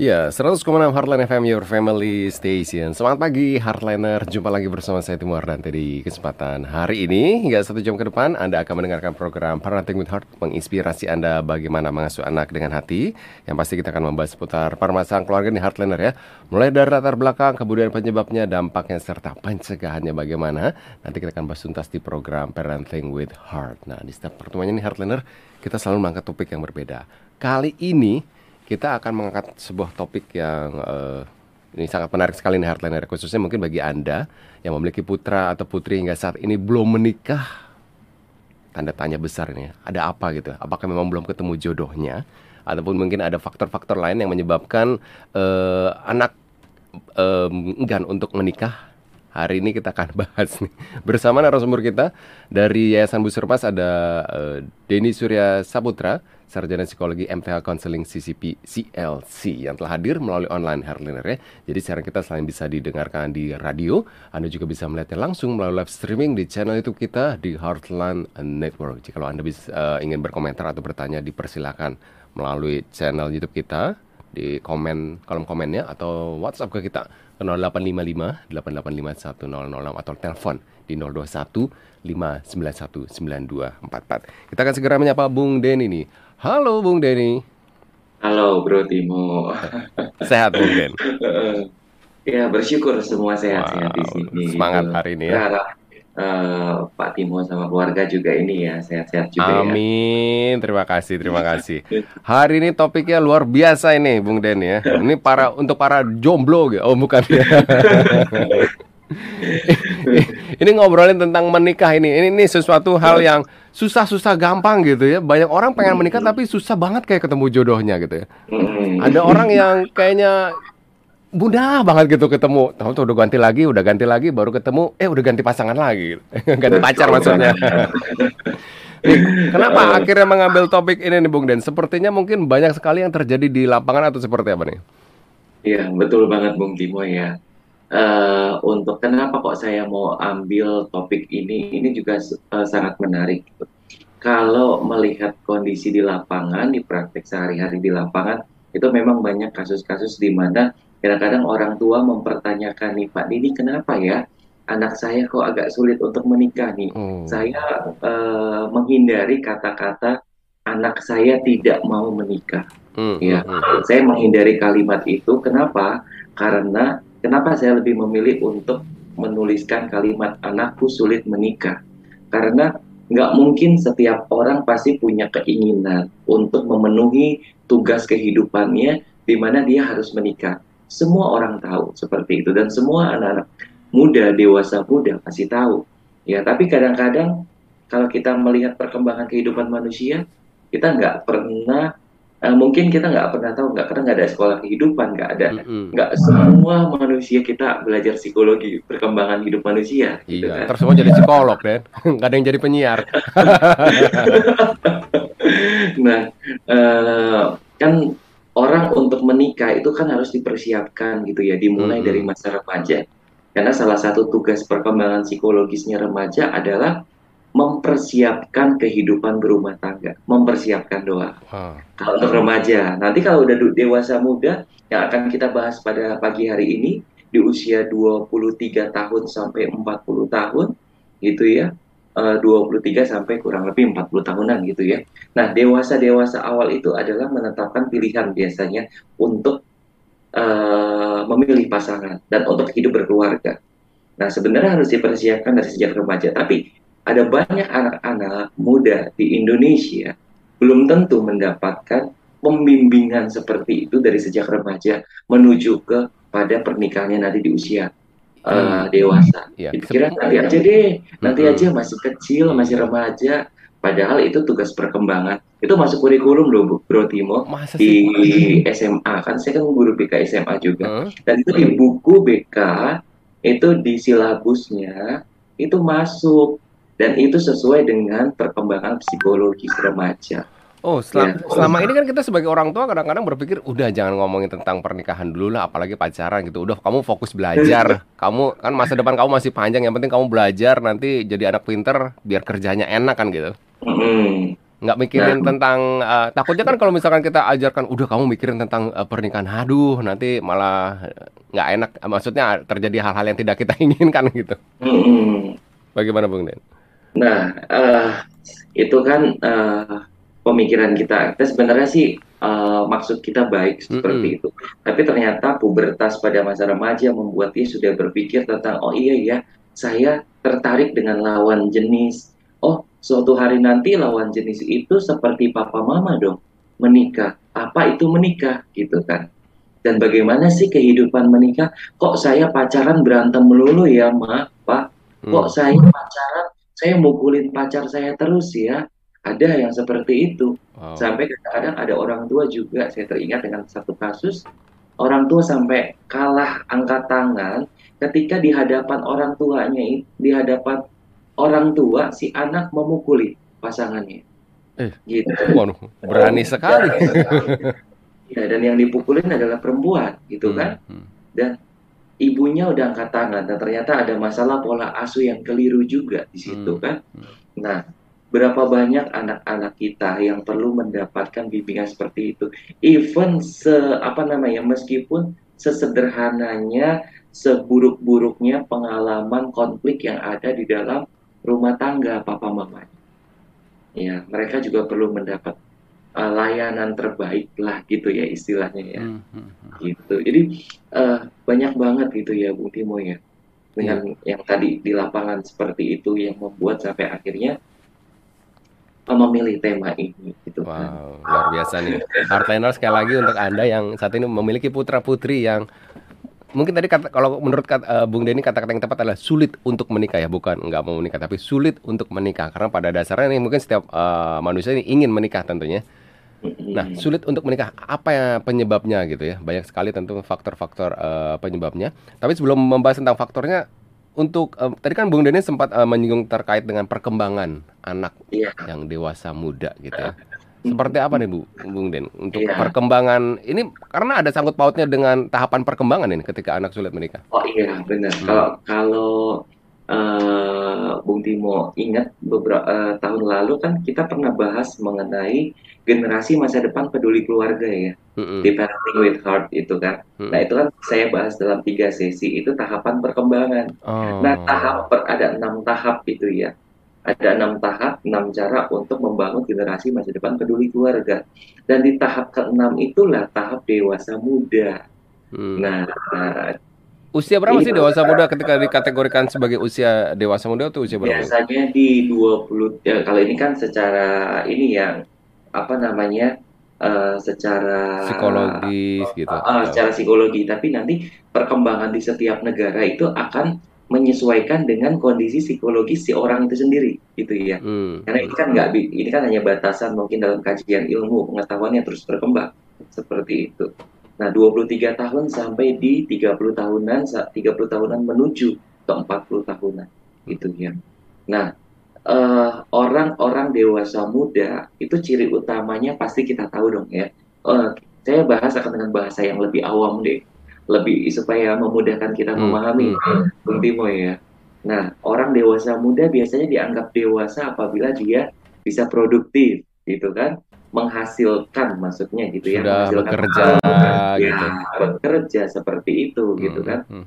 Ya, 100,6 Heartline FM, your family station. Semangat pagi, Heartliner. Jumpa lagi bersama saya, Timo Ardante, di kesempatan hari ini. Hingga satu jam ke depan, Anda akan mendengarkan program Parenting with Heart, menginspirasi Anda bagaimana mengasuh anak dengan hati. Yang pasti kita akan membahas seputar permasalahan keluarga di Heartliner ya. Mulai dari latar belakang, kemudian penyebabnya, dampaknya, serta pencegahannya bagaimana. Nanti kita akan bahas tuntas di program Parenting with Heart. Nah, di setiap pertemuan ini Heartliner, kita selalu mengangkat topik yang berbeda. Kali ini, kita akan mengangkat sebuah topik yang uh, ini sangat menarik sekali nih Heartliner khususnya mungkin bagi Anda yang memiliki putra atau putri hingga saat ini belum menikah. Tanda tanya besar ini, ada apa gitu? Apakah memang belum ketemu jodohnya ataupun mungkin ada faktor-faktor lain yang menyebabkan uh, anak um, enggan untuk menikah Hari ini kita akan bahas nih bersama narasumber kita dari Yayasan Busurmas ada uh, Denny Surya Saputra, sarjana psikologi MTH Counseling CCP CLC yang telah hadir melalui online Herliner ya. Jadi sekarang kita selain bisa didengarkan di radio, Anda juga bisa melihatnya langsung melalui live streaming di channel YouTube kita di Heartland Network. Jika Anda bisa uh, ingin berkomentar atau bertanya dipersilakan melalui channel YouTube kita di komen kolom komennya atau WhatsApp ke kita 0855 885 1006 atau telepon di 021 591 9244. Kita akan segera menyapa Bung Denny nih. Halo Bung Denny. Halo Bro Timo. Sehat Bung Den. ya bersyukur semua sehat-sehat wow, di sini. Semangat hari ini ya. Berharap uh, Pak Timo sama keluarga juga ini ya sehat-sehat juga Amin. ya. Amin. Terima kasih, terima kasih. Hari ini topiknya luar biasa ini Bung Den ya. Ini para untuk para jomblo gitu. Oh bukan ya. ini ngobrolin tentang menikah ini. Ini ini sesuatu hal yang susah-susah gampang gitu ya. Banyak orang pengen menikah tapi susah banget kayak ketemu jodohnya gitu ya. Ada orang yang kayaknya mudah banget gitu ketemu. Tahu tuh udah ganti lagi, udah ganti lagi, baru ketemu, eh udah ganti pasangan lagi, ganti pacar maksudnya. nih, kenapa akhirnya mengambil topik ini nih Bung Den? Sepertinya mungkin banyak sekali yang terjadi di lapangan atau seperti apa nih? Iya betul banget Bung Timo ya uh, untuk kenapa kok saya mau ambil topik ini, ini juga uh, sangat menarik. Kalau melihat kondisi di lapangan, di praktek sehari-hari di lapangan, itu memang banyak kasus-kasus di mana kadang-kadang orang tua mempertanyakan nih Pak Dini kenapa ya anak saya kok agak sulit untuk menikah nih. Hmm. Saya uh, menghindari kata-kata anak saya tidak mau menikah. Hmm. Ya, hmm. hmm. saya menghindari kalimat itu. Kenapa? Karena Kenapa saya lebih memilih untuk menuliskan kalimat anakku sulit menikah? Karena nggak mungkin setiap orang pasti punya keinginan untuk memenuhi tugas kehidupannya di mana dia harus menikah. Semua orang tahu seperti itu dan semua anak-anak muda, dewasa muda pasti tahu. Ya, tapi kadang-kadang kalau kita melihat perkembangan kehidupan manusia, kita nggak pernah uh, mungkin kita nggak pernah tahu nggak karena nggak ada sekolah kehidupan nggak ada nggak mm -hmm. semua manusia kita belajar psikologi perkembangan hidup manusia gitu iya gitu kan. terus semua jadi psikolog deh nggak ada yang jadi penyiar nah uh, kan orang untuk menikah itu kan harus dipersiapkan gitu ya dimulai mm -hmm. dari masa remaja karena salah satu tugas perkembangan psikologisnya remaja adalah mempersiapkan kehidupan berumah tangga, mempersiapkan doa. Kalau untuk remaja, nanti kalau udah dewasa muda yang akan kita bahas pada pagi hari ini di usia 23 tahun sampai 40 tahun gitu ya. Uh, eh, 23 sampai kurang lebih 40 tahunan gitu ya. Nah, dewasa-dewasa awal itu adalah menetapkan pilihan biasanya untuk uh, memilih pasangan dan untuk hidup berkeluarga. Nah, sebenarnya harus dipersiapkan dari sejak remaja, tapi ada banyak anak-anak muda di Indonesia belum tentu mendapatkan pembimbingan seperti itu dari sejak remaja menuju ke pada pernikahannya nanti di usia uh, dewasa. Ya. Dipikirkan nanti aja deh, nanti aja masih kecil, masih remaja. Padahal itu tugas perkembangan. Itu masuk kurikulum loh, Bro Timo Masa di SMA kan. Saya kan guru BK SMA juga. Hmm? Dan itu di buku BK itu di silabusnya itu masuk dan itu sesuai dengan perkembangan psikologis remaja. Oh, selama, ya. selama ini kan kita sebagai orang tua kadang-kadang berpikir udah jangan ngomongin tentang pernikahan dulu lah, apalagi pacaran gitu. Udah kamu fokus belajar. kamu kan masa depan kamu masih panjang, yang penting kamu belajar nanti jadi anak pinter biar kerjanya enak kan gitu. Hmm, nggak mikirin tentang uh, takutnya kan kalau misalkan kita ajarkan udah kamu mikirin tentang uh, pernikahan aduh nanti malah nggak enak maksudnya terjadi hal-hal yang tidak kita inginkan gitu Mm-mm. bagaimana bung Den Nah, eh, itu kan eh, pemikiran kita. Kita sebenarnya sih eh, maksud kita baik seperti itu. Tapi ternyata pubertas pada masa remaja membuat dia sudah berpikir tentang, oh iya ya, saya tertarik dengan lawan jenis. Oh, suatu hari nanti lawan jenis itu seperti papa mama dong, menikah. Apa itu menikah? Gitu kan. Dan bagaimana sih kehidupan menikah? Kok saya pacaran berantem melulu ya, ma, pak? Kok Hmm. saya pacaran, saya mukulin pacar saya terus ya? Ada yang seperti itu. Wow. Sampai kadang-kadang ada orang tua juga, saya teringat dengan satu kasus, orang tua sampai kalah angkat tangan ketika di hadapan orang tuanya, di hadapan orang tua, si anak memukuli pasangannya. Eh. Gitu. Waduh, berani sekali. Ya, dan yang dipukulin adalah perempuan, gitu kan? Hmm, hmm. dan ibunya udah angkat tangan dan ternyata ada masalah pola asuh yang keliru juga di situ Hmm. kan. Hmm. Nah, berapa banyak anak-anak kita yang perlu mendapatkan bimbingan seperti itu. Even se apa namanya meskipun sesederhananya seburuk-buruknya pengalaman konflik yang ada di dalam rumah tangga papa mamanya. Ya, mereka juga perlu mendapat uh, layanan terbaik lah gitu ya istilahnya ya Hmm, hmm, hmm. gitu. Jadi eh, banyak banget gitu ya Bung Timo ya dengan yang tadi di lapangan seperti itu yang membuat sampai akhirnya memilih tema ini gitu kan. Wow, luar biasa nih. Hardliner sekali lagi untuk Anda yang saat ini memiliki putra-putri yang mungkin tadi kata, kalau menurut kata, eh, Bung Denny kata-kata yang tepat adalah sulit untuk menikah ya, bukan nggak mau menikah, tapi sulit untuk menikah karena pada dasarnya nih mungkin setiap eh, manusia ini ingin menikah tentunya. Nah, sulit untuk menikah apa ya penyebabnya gitu ya? Banyak sekali tentu faktor-faktor eh, penyebabnya. Tapi sebelum membahas tentang faktornya, untuk eh, tadi kan Bung Denny sempat eh, menyinggung terkait dengan perkembangan anak Iya. yang dewasa muda gitu ya. Seperti apa nih Bu, Bung Den? Untuk Iya. perkembangan ini karena ada sangkut pautnya dengan tahapan perkembangan ini ketika anak sulit menikah. Oh iya benar. Hmm. Kalau kalau eh, Bung Timo ingat beberapa tahun lalu kan kita pernah bahas mengenai generasi masa depan peduli keluarga ya Mm-mm. di Parenting with Heart itu kan. Mm-mm. Nah itu kan saya bahas dalam tiga sesi itu tahapan perkembangan. Oh. Nah, tahap per- ada enam tahap itu ya. Ada enam tahap, enam cara untuk membangun generasi masa depan peduli keluarga. Dan di tahap keenam itulah tahap dewasa muda. Hmm. Nah, Usia berapa sih Iya. dewasa muda ketika dikategorikan sebagai usia dewasa muda itu usia berapa? biasanya di 20 ya, kalau ini kan secara ini yang apa namanya eh, secara Psikologis gitu. Ah, secara psikologi, tapi nanti perkembangan di setiap negara itu akan menyesuaikan dengan kondisi psikologis si orang itu sendiri, gitu ya. Hmm. Karena ini kan nggak, ini kan hanya batasan mungkin dalam kajian ilmu pengetahuan yang terus berkembang seperti itu. Nah, 23 tahun sampai di 30 tahunan, sa- 30 tahunan menuju ke 40 tahunan, gitu ya. Nah, eh, orang-orang dewasa muda itu ciri utamanya pasti kita tahu dong ya. Eh, saya bahas akan dengan bahasa yang lebih awam deh, lebih supaya memudahkan kita Hmm, memahami, hmm. Bung Timo ya. Nah, orang dewasa muda biasanya dianggap dewasa apabila dia bisa produktif, gitu kan? Menghasilkan maksudnya gitu ya, Sudah menghasilkan bekerja ya, gitu. bekerja seperti itu gitu Hmm, kan. hmm.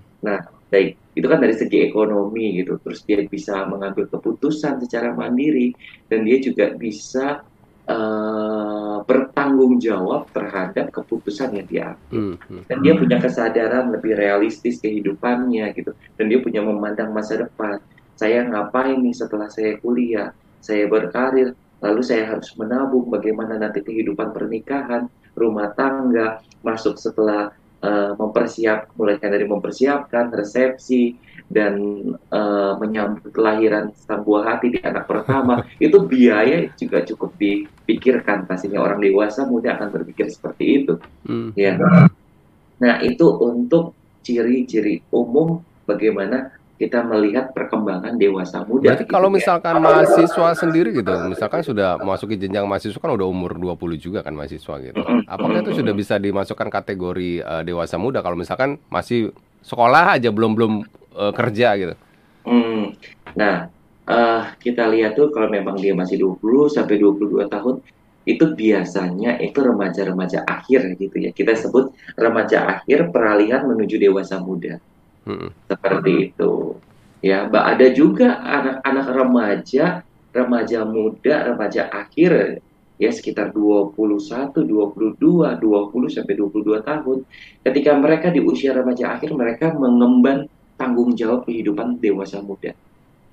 Baik, itu kan dari segi ekonomi gitu. Terus dia bisa mengambil keputusan secara mandiri dan dia juga bisa eh, bertanggung jawab terhadap keputusan yang dia ambil. Hmm, hmm. Dan dia punya kesadaran lebih realistis kehidupannya gitu. Dan dia punya memandang masa depan. Saya ngapain nih setelah saya kuliah? Saya berkarir, lalu saya harus menabung bagaimana nanti kehidupan pernikahan, rumah tangga, masuk setelah eh, mempersiap mulai dari mempersiapkan resepsi dan eh, menyambut kelahiran sang buah hati di anak pertama. Itu biaya juga cukup dipikirkan. Pastinya orang dewasa muda akan berpikir seperti itu. Hmm. ya. Nah itu untuk ciri-ciri umum bagaimana kita melihat perkembangan dewasa muda Berarti gitu kalau ya. misalkan mahasiswa sendiri gitu, misalkan sudah masuki jenjang mahasiswa kan udah umur 20 juga kan mahasiswa gitu. Apakah itu sudah bisa dimasukkan kategori eh, dewasa muda kalau misalkan masih sekolah aja belum belum eh, kerja gitu? Hmm. Nah, uh, kita lihat tuh kalau memang dia masih 20 sampai 22 tahun itu biasanya itu remaja-remaja akhir gitu ya. Kita sebut remaja akhir peralihan menuju dewasa muda. Hmm. Seperti itu. Ya, Mbak ada juga anak-anak remaja, remaja muda, remaja akhir ya sekitar 21, 22, 20 sampai 22 tahun. Ketika mereka di usia remaja akhir mereka mengemban tanggung jawab kehidupan dewasa muda.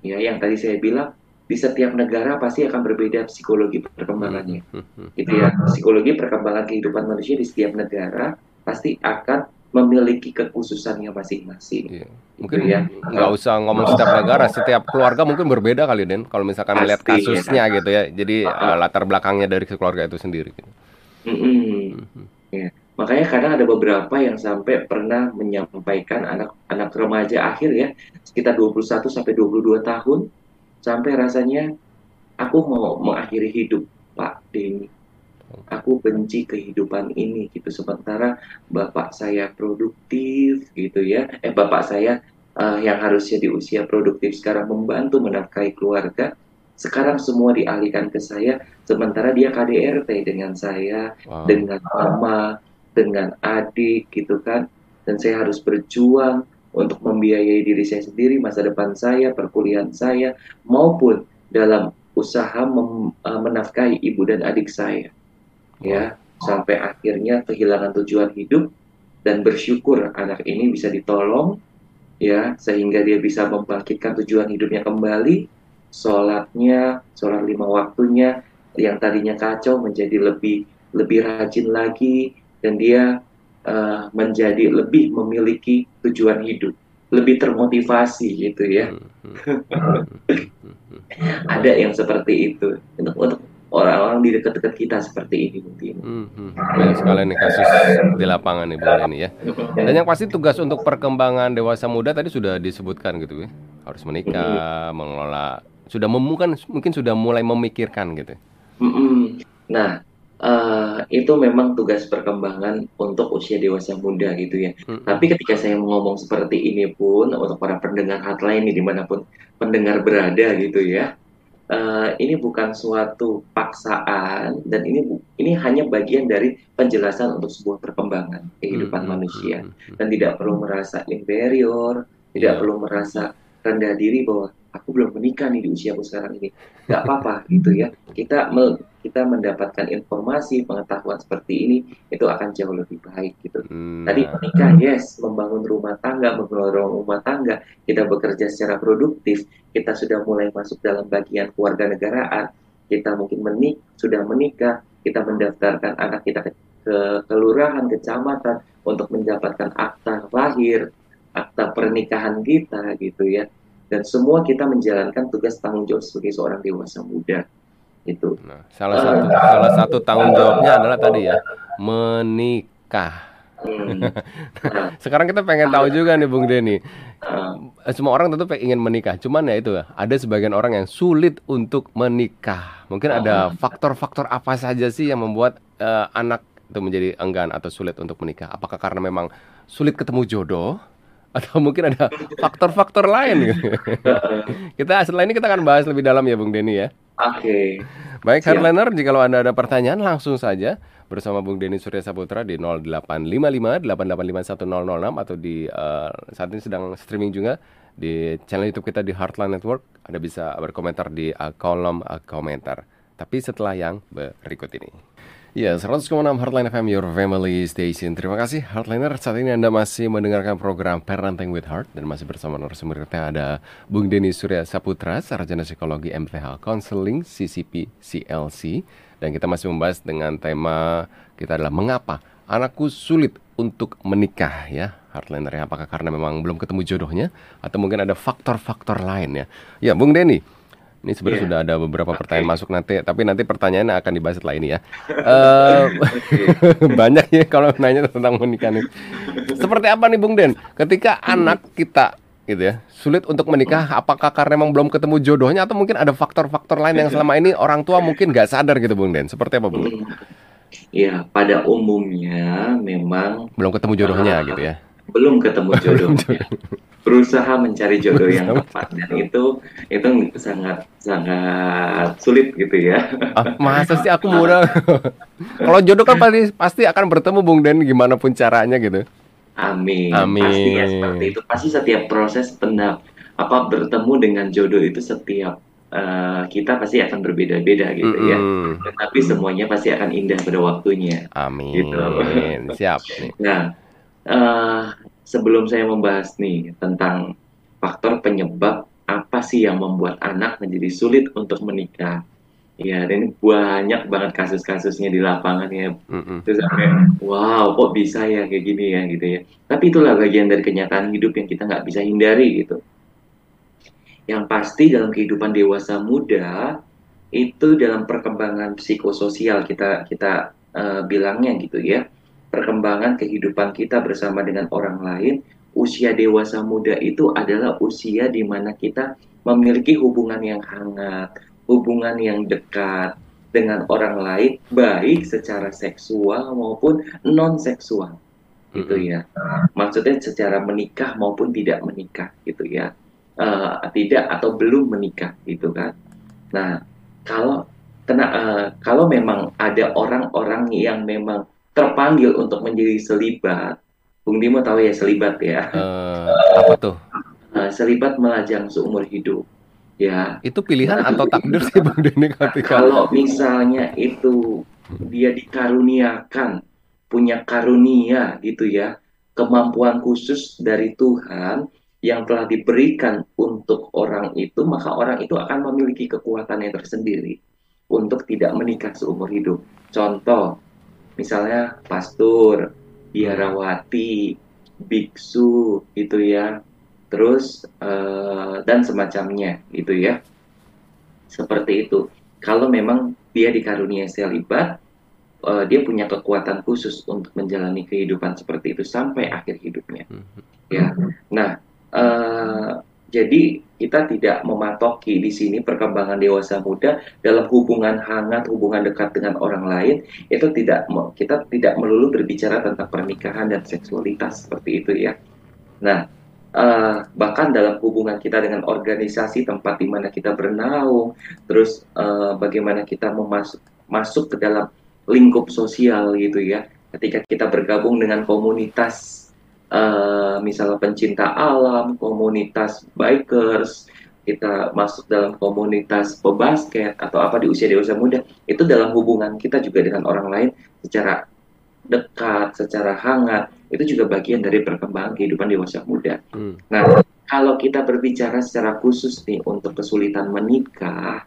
Ya, yang tadi saya bilang di setiap negara pasti akan berbeda psikologi perkembangannya. Hmm. Gitu ya. Psikologi perkembangan kehidupan manusia di setiap negara pasti akan memiliki kekhususannya masing-masing. Iya. Gitu mungkin gitu ya. nggak usah ngomong setiap negara, setiap keluarga mungkin berbeda kali Den. Kalau misalkan Pasti, melihat kasusnya ya, gitu ya, jadi uh, latar belakangnya dari keluarga itu sendiri. Gitu. Mm -hmm. ya. Makanya kadang ada beberapa yang sampai pernah menyampaikan anak-anak remaja akhir ya, sekitar 21 sampai 22 tahun, sampai rasanya aku mau mengakhiri hidup Pak Denny. Aku benci kehidupan ini gitu. Sementara bapak saya produktif gitu ya. Eh bapak saya uh, yang harusnya di usia produktif sekarang membantu menafkahi keluarga, sekarang semua dialihkan ke saya. Sementara dia KDRT dengan saya, wow. dengan mama, dengan adik gitu kan. Dan saya harus berjuang untuk membiayai diri saya sendiri, masa depan saya, perkuliahan saya, maupun dalam usaha mem, uh, menafkahi ibu dan adik saya. Ya, sampai akhirnya kehilangan tujuan hidup dan bersyukur anak ini bisa ditolong ya sehingga dia bisa membangkitkan tujuan hidupnya kembali sholatnya sholat lima waktunya yang tadinya kacau menjadi lebih lebih rajin lagi dan dia uh, menjadi lebih memiliki tujuan hidup, lebih termotivasi gitu ya. Hmm, hmm, hmm, Ada yang seperti itu untuk untuk orang-orang di dekat-dekat kita seperti ini mungkin. Hmm, hmm. Banyak sekali nih kasus di lapangan nih Bung Denny ya. Dan yang pasti tugas untuk perkembangan dewasa muda tadi sudah disebutkan gitu ya. Harus menikah, mengelola, sudah mungkin mungkin sudah mulai memikirkan gitu. Nah, uh, itu memang tugas perkembangan untuk usia dewasa muda gitu ya. Hmm. Tapi ketika saya ngomong seperti ini pun untuk para pendengar hotline ini di mana pun pendengar berada gitu ya, uh, ini bukan suatu paksaan dan ini ini hanya bagian dari penjelasan untuk sebuah perkembangan kehidupan hmm. manusia dan tidak perlu merasa inferior, tidak yeah. perlu merasa rendah diri bahwa aku belum menikah nih di usiaku sekarang ini. Nggak apa-apa gitu ya. Kita me, kita mendapatkan informasi pengetahuan seperti ini itu akan jauh lebih baik gitu. Hmm. tadi menikah yes membangun rumah tangga mengelola rumah tangga kita bekerja secara produktif kita sudah mulai masuk dalam bagian keluarga negaraan kita mungkin menik sudah menikah kita mendaftarkan anak kita ke, ke kelurahan kecamatan untuk mendapatkan akta lahir akta pernikahan kita gitu ya dan semua kita menjalankan tugas tanggung jawab sebagai seorang dewasa muda itu. Nah, salah satu uh, salah satu tanggung jawabnya adalah tadi ya menikah. Hmm. Sekarang kita pengen tahu juga nih Bung Denny. Uh, Semua orang tentu ingin menikah, cuman ya itu ada sebagian orang yang sulit untuk menikah. Mungkin ada faktor-faktor apa saja sih yang membuat uh, anak itu menjadi enggan atau sulit untuk menikah? Apakah karena memang sulit ketemu jodoh? Atau mungkin ada faktor-faktor lain kita setelah ini kita akan bahas lebih dalam ya Bung Denny ya. Oke. Okay. Baik Hardliner, jika Anda ada pertanyaan langsung saja bersama Bung Denny Surya Saputra di 0855 885 atau di uh, saat ini sedang streaming juga di channel YouTube kita di Heartline Network. Anda bisa berkomentar di uh, kolom uh, komentar. Tapi setelah yang berikut ini. Ya, 100,6 Heartline FM, your family station. Terima kasih Heartliner. Saat ini Anda masih mendengarkan program Parenting with Heart dan masih bersama narasumber kita ada Bung Denny Surya Saputra, sarjana psikologi MTH Counseling CCP CLC dan kita masih membahas dengan tema kita adalah mengapa anakku sulit untuk menikah ya Heartliner ya. Apakah karena memang belum ketemu jodohnya atau mungkin ada faktor-faktor lain ya. Ya, Bung Denny. Ini sebenarnya yeah. sudah ada beberapa pertanyaan okay. masuk nanti, tapi nanti pertanyaannya akan dibahas setelah ini ya. uh, banyak ya kalau nanya tentang menikah nih. Seperti apa nih Bung Den? Ketika anak kita gitu ya sulit untuk menikah, apakah karena memang belum ketemu jodohnya atau mungkin ada faktor-faktor lain yang selama ini orang tua mungkin nggak sadar gitu Bung Den? Seperti apa Bung? Ya pada umumnya memang belum ketemu jodohnya uh, gitu ya. Belum ketemu jodohnya. Berusaha mencari jodoh yang tepat dan itu itu sangat sangat sulit gitu ya. Ah, masa sih aku mudah. Kalau jodoh kan pasti pasti akan bertemu Bung Den gimana pun caranya gitu. Amin. Amin. Pasti ya seperti itu. Pasti setiap proses pendap apa bertemu dengan jodoh itu setiap uh, kita pasti akan berbeda-beda gitu Mm-mm. ya. Tetapi semuanya pasti akan indah pada waktunya. Amin. Gitu. Siap nih. Nah, eh, sebelum saya membahas nih tentang faktor penyebab apa sih yang membuat anak menjadi sulit untuk menikah. Ya, dan ini banyak banget kasus-kasusnya di lapangan ya. Terus sampai, wow, kok bisa ya kayak gini ya gitu ya. Tapi itulah bagian dari kenyataan hidup yang kita nggak bisa hindari gitu. Yang pasti dalam kehidupan dewasa muda itu dalam perkembangan psikososial kita kita eh, bilangnya gitu ya perkembangan kehidupan kita bersama dengan orang lain, usia dewasa muda itu adalah usia di mana kita memiliki hubungan yang hangat, hubungan yang dekat dengan orang lain, baik secara seksual maupun non seksual, gitu ya. Maksudnya secara menikah maupun tidak menikah, gitu ya. Eh, tidak atau belum menikah, gitu kan. Nah, kalau kena eh, kalau memang ada orang-orang yang memang terpanggil untuk menjadi selibat, Bung Dimo tahu ya selibat ya, Eh, apa tuh? Eh, selibat melajang seumur hidup, ya. Itu pilihan atau takdir sih Bung Denny ketika Kalau misalnya itu dia dikaruniakan, punya karunia gitu ya, kemampuan khusus dari Tuhan yang telah diberikan untuk orang itu, maka orang itu akan memiliki kekuatannya tersendiri untuk tidak menikah seumur hidup. Contoh, misalnya pastor, biarawati, biksu gitu ya, terus eh, dan semacamnya gitu ya. Seperti itu. Kalau memang dia dikaruniai selibat, eh, dia punya kekuatan khusus untuk menjalani kehidupan seperti itu sampai akhir hidupnya. Mhm. Ya, nah, eh, jadi kita tidak mematoki di sini perkembangan dewasa muda dalam hubungan hangat, hubungan dekat dengan orang lain itu tidak kita tidak melulu berbicara tentang pernikahan dan seksualitas seperti itu ya. Nah, eh, bahkan dalam hubungan kita dengan organisasi tempat di mana kita bernaung, terus eh, bagaimana kita memasuk masuk ke dalam lingkup sosial gitu ya. Ketika kita bergabung dengan komunitas eh, misalnya pencinta alam, komunitas bikers, kita masuk dalam komunitas pebasket atau apa di usia dewasa muda, itu dalam hubungan kita juga dengan orang lain secara dekat, secara hangat, itu juga bagian dari perkembangan kehidupan dewasa muda. Hmm. Nah, kalau kita berbicara secara khusus nih untuk kesulitan menikah,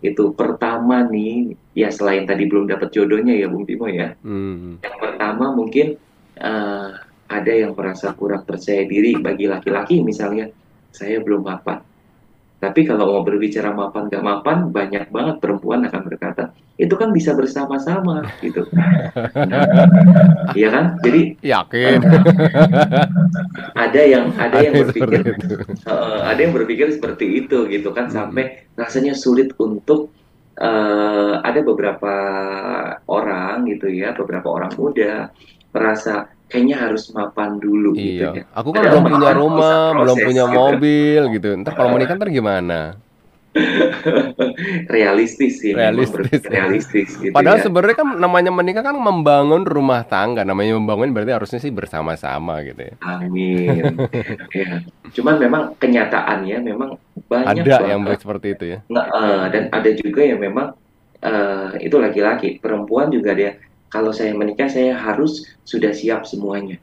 itu pertama nih, ya selain tadi belum dapat jodohnya ya Bung Timo ya, Hmm. yang pertama mungkin eh, ada yang merasa kurang percaya diri bagi laki-laki misalnya, saya belum mapan. Tapi kalau mau berbicara mapan gak mapan, banyak banget perempuan akan berkata, itu kan bisa bersama-sama gitu. Iya kan? Jadi Yakin. ada yang ada yang berpikir ada yang berpikir seperti itu gitu kan sampai rasanya sulit untuk eh, ada beberapa orang gitu ya beberapa orang muda merasa kayaknya harus mapan dulu gitu Iya. ya Aku kan Padahal belum punya rumah, belum punya gitu. mobil gitu. Ntar kalau menikah ntar gimana? realistis sih Realistis. realistis gitu Padahal ya sebenarnya kan namanya menikah kan membangun rumah tangga. Namanya membangun berarti harusnya sih bersama-sama gitu ya. amin ya cuman memang kenyataannya memang banyak Ada yang banget seperti itu ya. Nggak, eh, dan ada juga yang memang eh, itu laki-laki, perempuan juga dia. Kalau saya menikah, saya harus sudah siap semuanya,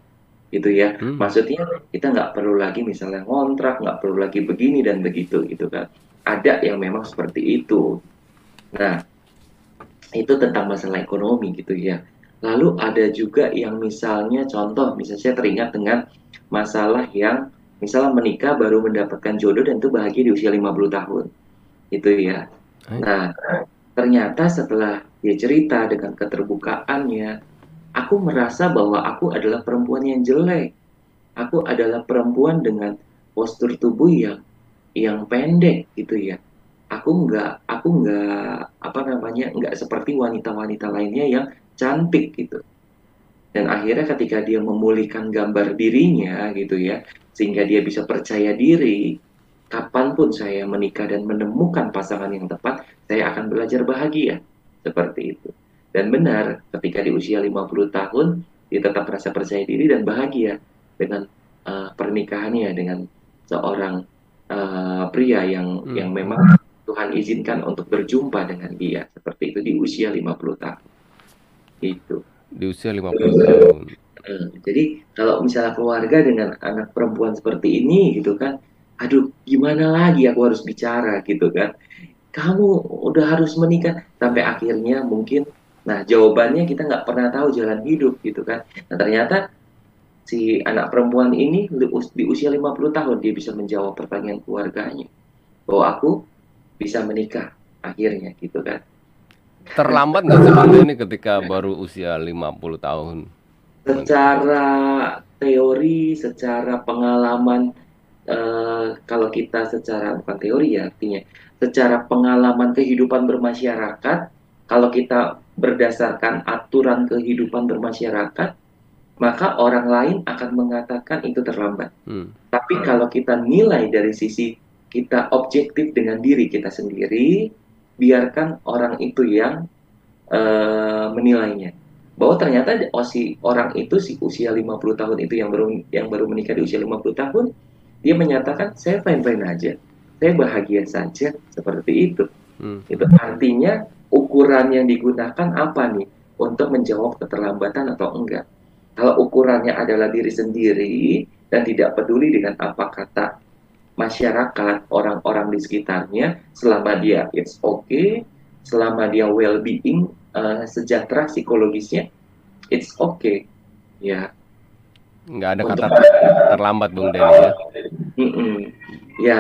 gitu ya. Hmm. Maksudnya kita nggak perlu lagi misalnya ngontrak, nggak perlu lagi begini dan begitu, gitu kan. Ada yang memang seperti itu. Nah, itu tentang masalah ekonomi, gitu ya. Lalu ada juga yang misalnya contoh, misalnya saya teringat dengan masalah yang misalnya menikah baru mendapatkan jodoh dan itu bahagia di usia 50 tahun. Itu ya. Nah, ternyata setelah dia cerita dengan keterbukaannya, aku merasa bahwa aku adalah perempuan yang jelek. Aku adalah perempuan dengan postur tubuh yang yang pendek gitu ya. Aku nggak, aku nggak apa namanya, nggak seperti wanita-wanita lainnya yang cantik gitu. Dan akhirnya ketika dia memulihkan gambar dirinya gitu ya, sehingga dia bisa percaya diri kapan pun saya menikah dan menemukan pasangan yang tepat saya akan belajar bahagia seperti itu dan benar ketika di usia 50 tahun dia tetap merasa percaya diri dan bahagia dengan uh, pernikahannya dengan seorang uh, pria yang hmm. yang memang Tuhan izinkan untuk berjumpa dengan dia seperti itu di usia 50 tahun. Itu. Di usia 50 tahun. Uh, jadi kalau misalnya keluarga dengan anak perempuan seperti ini gitu kan, aduh gimana lagi aku harus bicara gitu kan. Kamu udah harus menikah sampai akhirnya mungkin Nah, jawabannya kita nggak pernah tahu jalan hidup gitu kan. Nah, ternyata si anak perempuan ini di usia 50 tahun dia bisa menjawab pertanyaan keluarganya bahwa aku bisa menikah akhirnya gitu kan. Terlambat nggak sebenarnya ini ketika baru usia 50 tahun? Secara teori, secara pengalaman uh, kalau kita secara bukan teori ya artinya, secara pengalaman kehidupan bermasyarakat kalau kita berdasarkan aturan kehidupan bermasyarakat, maka orang lain akan mengatakan itu terlambat. Hmm. Tapi kalau kita nilai dari sisi kita objektif dengan diri kita sendiri, biarkan orang itu yang uh, menilainya. Bahwa ternyata oh, si orang itu si usia 50 tahun itu yang baru yang baru menikah di usia 50 tahun, dia menyatakan saya fine-fine aja. Saya bahagia saja seperti itu. Hmm. Itu artinya ukuran yang digunakan apa nih untuk menjawab keterlambatan atau enggak. Kalau ukurannya adalah diri sendiri dan tidak peduli dengan apa kata masyarakat, orang-orang di sekitarnya, selama dia it's okay, selama dia well-being, uh, sejahtera psikologisnya, it's okay. Ya. Nggak ada kata terlambat, Bung Denny ya. Mm -mm. Ya,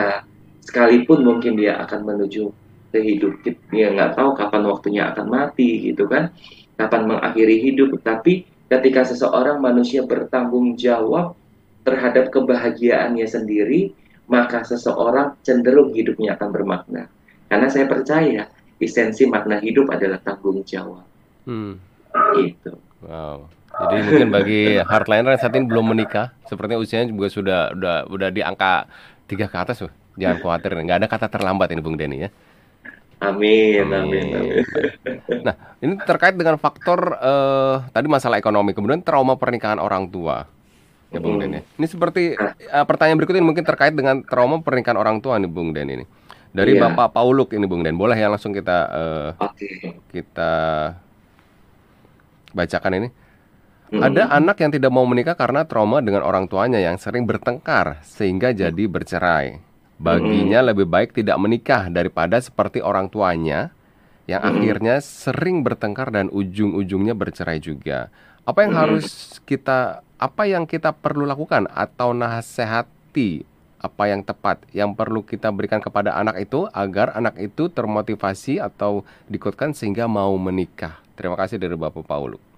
sekalipun mungkin dia akan menuju ke hidup dia nggak tahu kapan waktunya akan mati gitu kan kapan mengakhiri hidup tapi ketika seseorang manusia bertanggung jawab terhadap kebahagiaannya sendiri maka seseorang cenderung hidupnya akan bermakna karena saya percaya esensi makna hidup adalah tanggung jawab hmm. itu wow jadi mungkin bagi hardliner yang saat ini belum menikah, sepertinya usianya juga sudah udah udah di angka tiga ke atas, tuh. Jangan khawatir, nggak ada kata terlambat ini Bung Denny ya. Amin, amin, amin. Nah, ini terkait dengan faktor uh, tadi masalah ekonomi, kemudian trauma pernikahan orang tua. Ya, Bung hmm. Den. Ya. Ini seperti uh, pertanyaan berikut ini mungkin terkait dengan trauma pernikahan orang tua nih, Bung Den ini. Dari yeah. Bapak Pauluk ini, Bung Den. Boleh ya langsung kita uh, eh, okay. kita bacakan ini. Hmm. Ada anak yang tidak mau menikah karena trauma dengan orang tuanya yang sering bertengkar sehingga jadi bercerai. Baginya hmm. lebih baik tidak menikah daripada seperti orang tuanya yang hmm. akhirnya sering bertengkar dan ujung-ujungnya bercerai juga. Apa yang hmm. harus kita apa yang kita perlu lakukan atau nasihati apa yang tepat yang perlu kita berikan kepada anak itu agar anak itu termotivasi atau dikuatkan sehingga mau menikah. Terima kasih dari Bapak Paulu.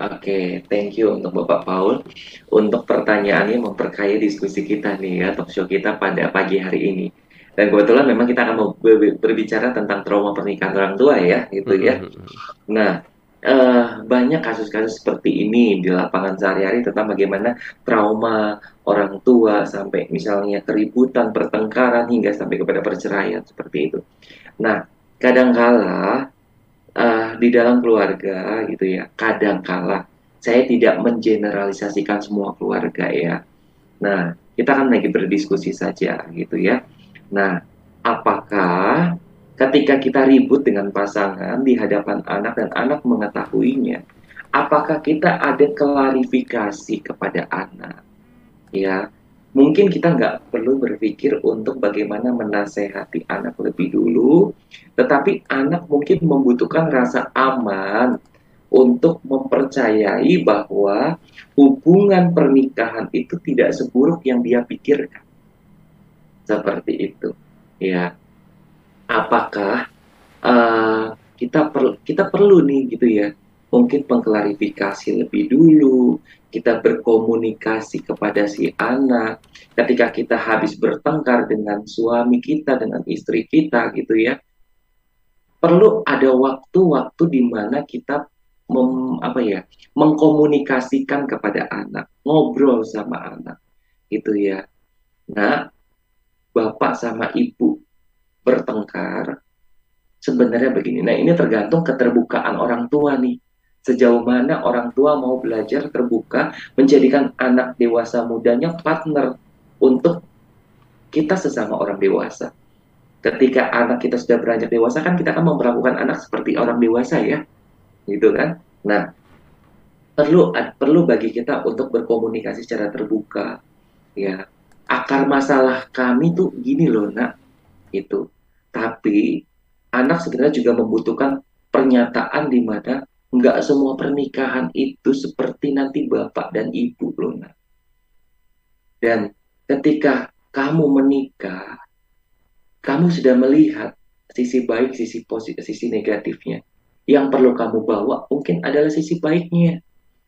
Oke, okay, thank you untuk Bapak Paul untuk pertanyaannya memperkaya diskusi kita nih ya, talk show kita pada pagi hari ini. Dan kebetulan memang kita akan berbicara tentang trauma pernikahan orang tua ya, gitu ya. Mm-hmm. Nah, uh, banyak kasus-kasus seperti ini di lapangan sehari-hari tentang bagaimana trauma orang tua sampai misalnya keributan, pertengkaran hingga sampai kepada perceraian seperti itu. Nah, kadangkala uh, di dalam keluarga gitu ya. Kadang kala saya tidak mengeneralisasikan semua keluarga ya. Nah kita kan lagi berdiskusi saja gitu ya. Nah apakah ketika kita ribut dengan pasangan di hadapan anak dan anak mengetahuinya apakah kita ada klarifikasi kepada anak? Ya mungkin kita nggak perlu berpikir untuk bagaimana menasehati anak lebih dulu, tetapi anak mungkin membutuhkan rasa aman untuk mempercayai bahwa hubungan pernikahan itu tidak seburuk yang dia pikirkan. Seperti itu, ya. Apakah uh, kita perlu kita perlu nih gitu ya mungkin pengklarifikasi lebih dulu, kita berkomunikasi kepada si anak, ketika kita habis bertengkar dengan suami kita, dengan istri kita gitu ya, perlu ada waktu-waktu di mana kita mem, apa ya, mengkomunikasikan kepada anak, ngobrol sama anak. gitu ya. Nah, bapak sama ibu bertengkar, sebenarnya begini. Nah, ini tergantung keterbukaan orang tua nih. Sejauh mana orang tua mau belajar terbuka, menjadikan anak dewasa mudanya partner untuk kita sesama orang dewasa. Ketika anak kita sudah beranjak dewasa kan kita akan memperlakukan anak seperti orang dewasa ya, gitu kan? Nah, perlu perlu bagi kita untuk berkomunikasi secara terbuka, ya. Akar masalah kami tuh gini loh nak, itu. Tapi anak sebenarnya juga membutuhkan pernyataan di mana nggak semua pernikahan itu seperti nanti bapak dan ibu loh nak. Dan ketika kamu menikah, kamu sudah melihat sisi baik, sisi positif, sisi negatifnya. Yang perlu kamu bawa mungkin adalah sisi baiknya.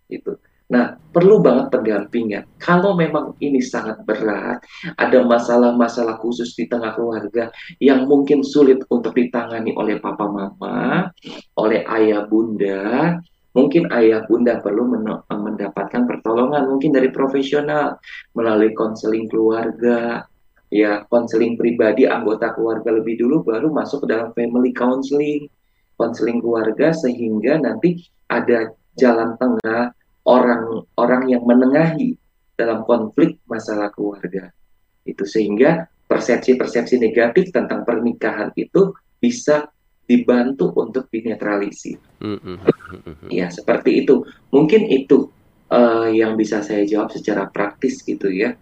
Itu. Nah, perlu banget pendampingan. Kalau memang ini sangat berat, ada masalah-masalah khusus di tengah keluarga yang mungkin sulit untuk ditangani oleh papa mama, oleh ayah bunda, mungkin ayah bunda perlu mendapatkan pertolongan mungkin dari profesional melalui konseling keluarga, ya konseling pribadi anggota keluarga lebih dulu baru masuk ke dalam family counseling, konseling keluarga sehingga nanti ada jalan tengah orang-orang yang menengahi dalam konflik masalah keluarga. Itu sehingga persepsi-persepsi negatif tentang pernikahan itu bisa dibantu untuk dinetralisir. Ya, seperti itu. Mungkin itu uh, yang bisa saya jawab secara praktis gitu ya.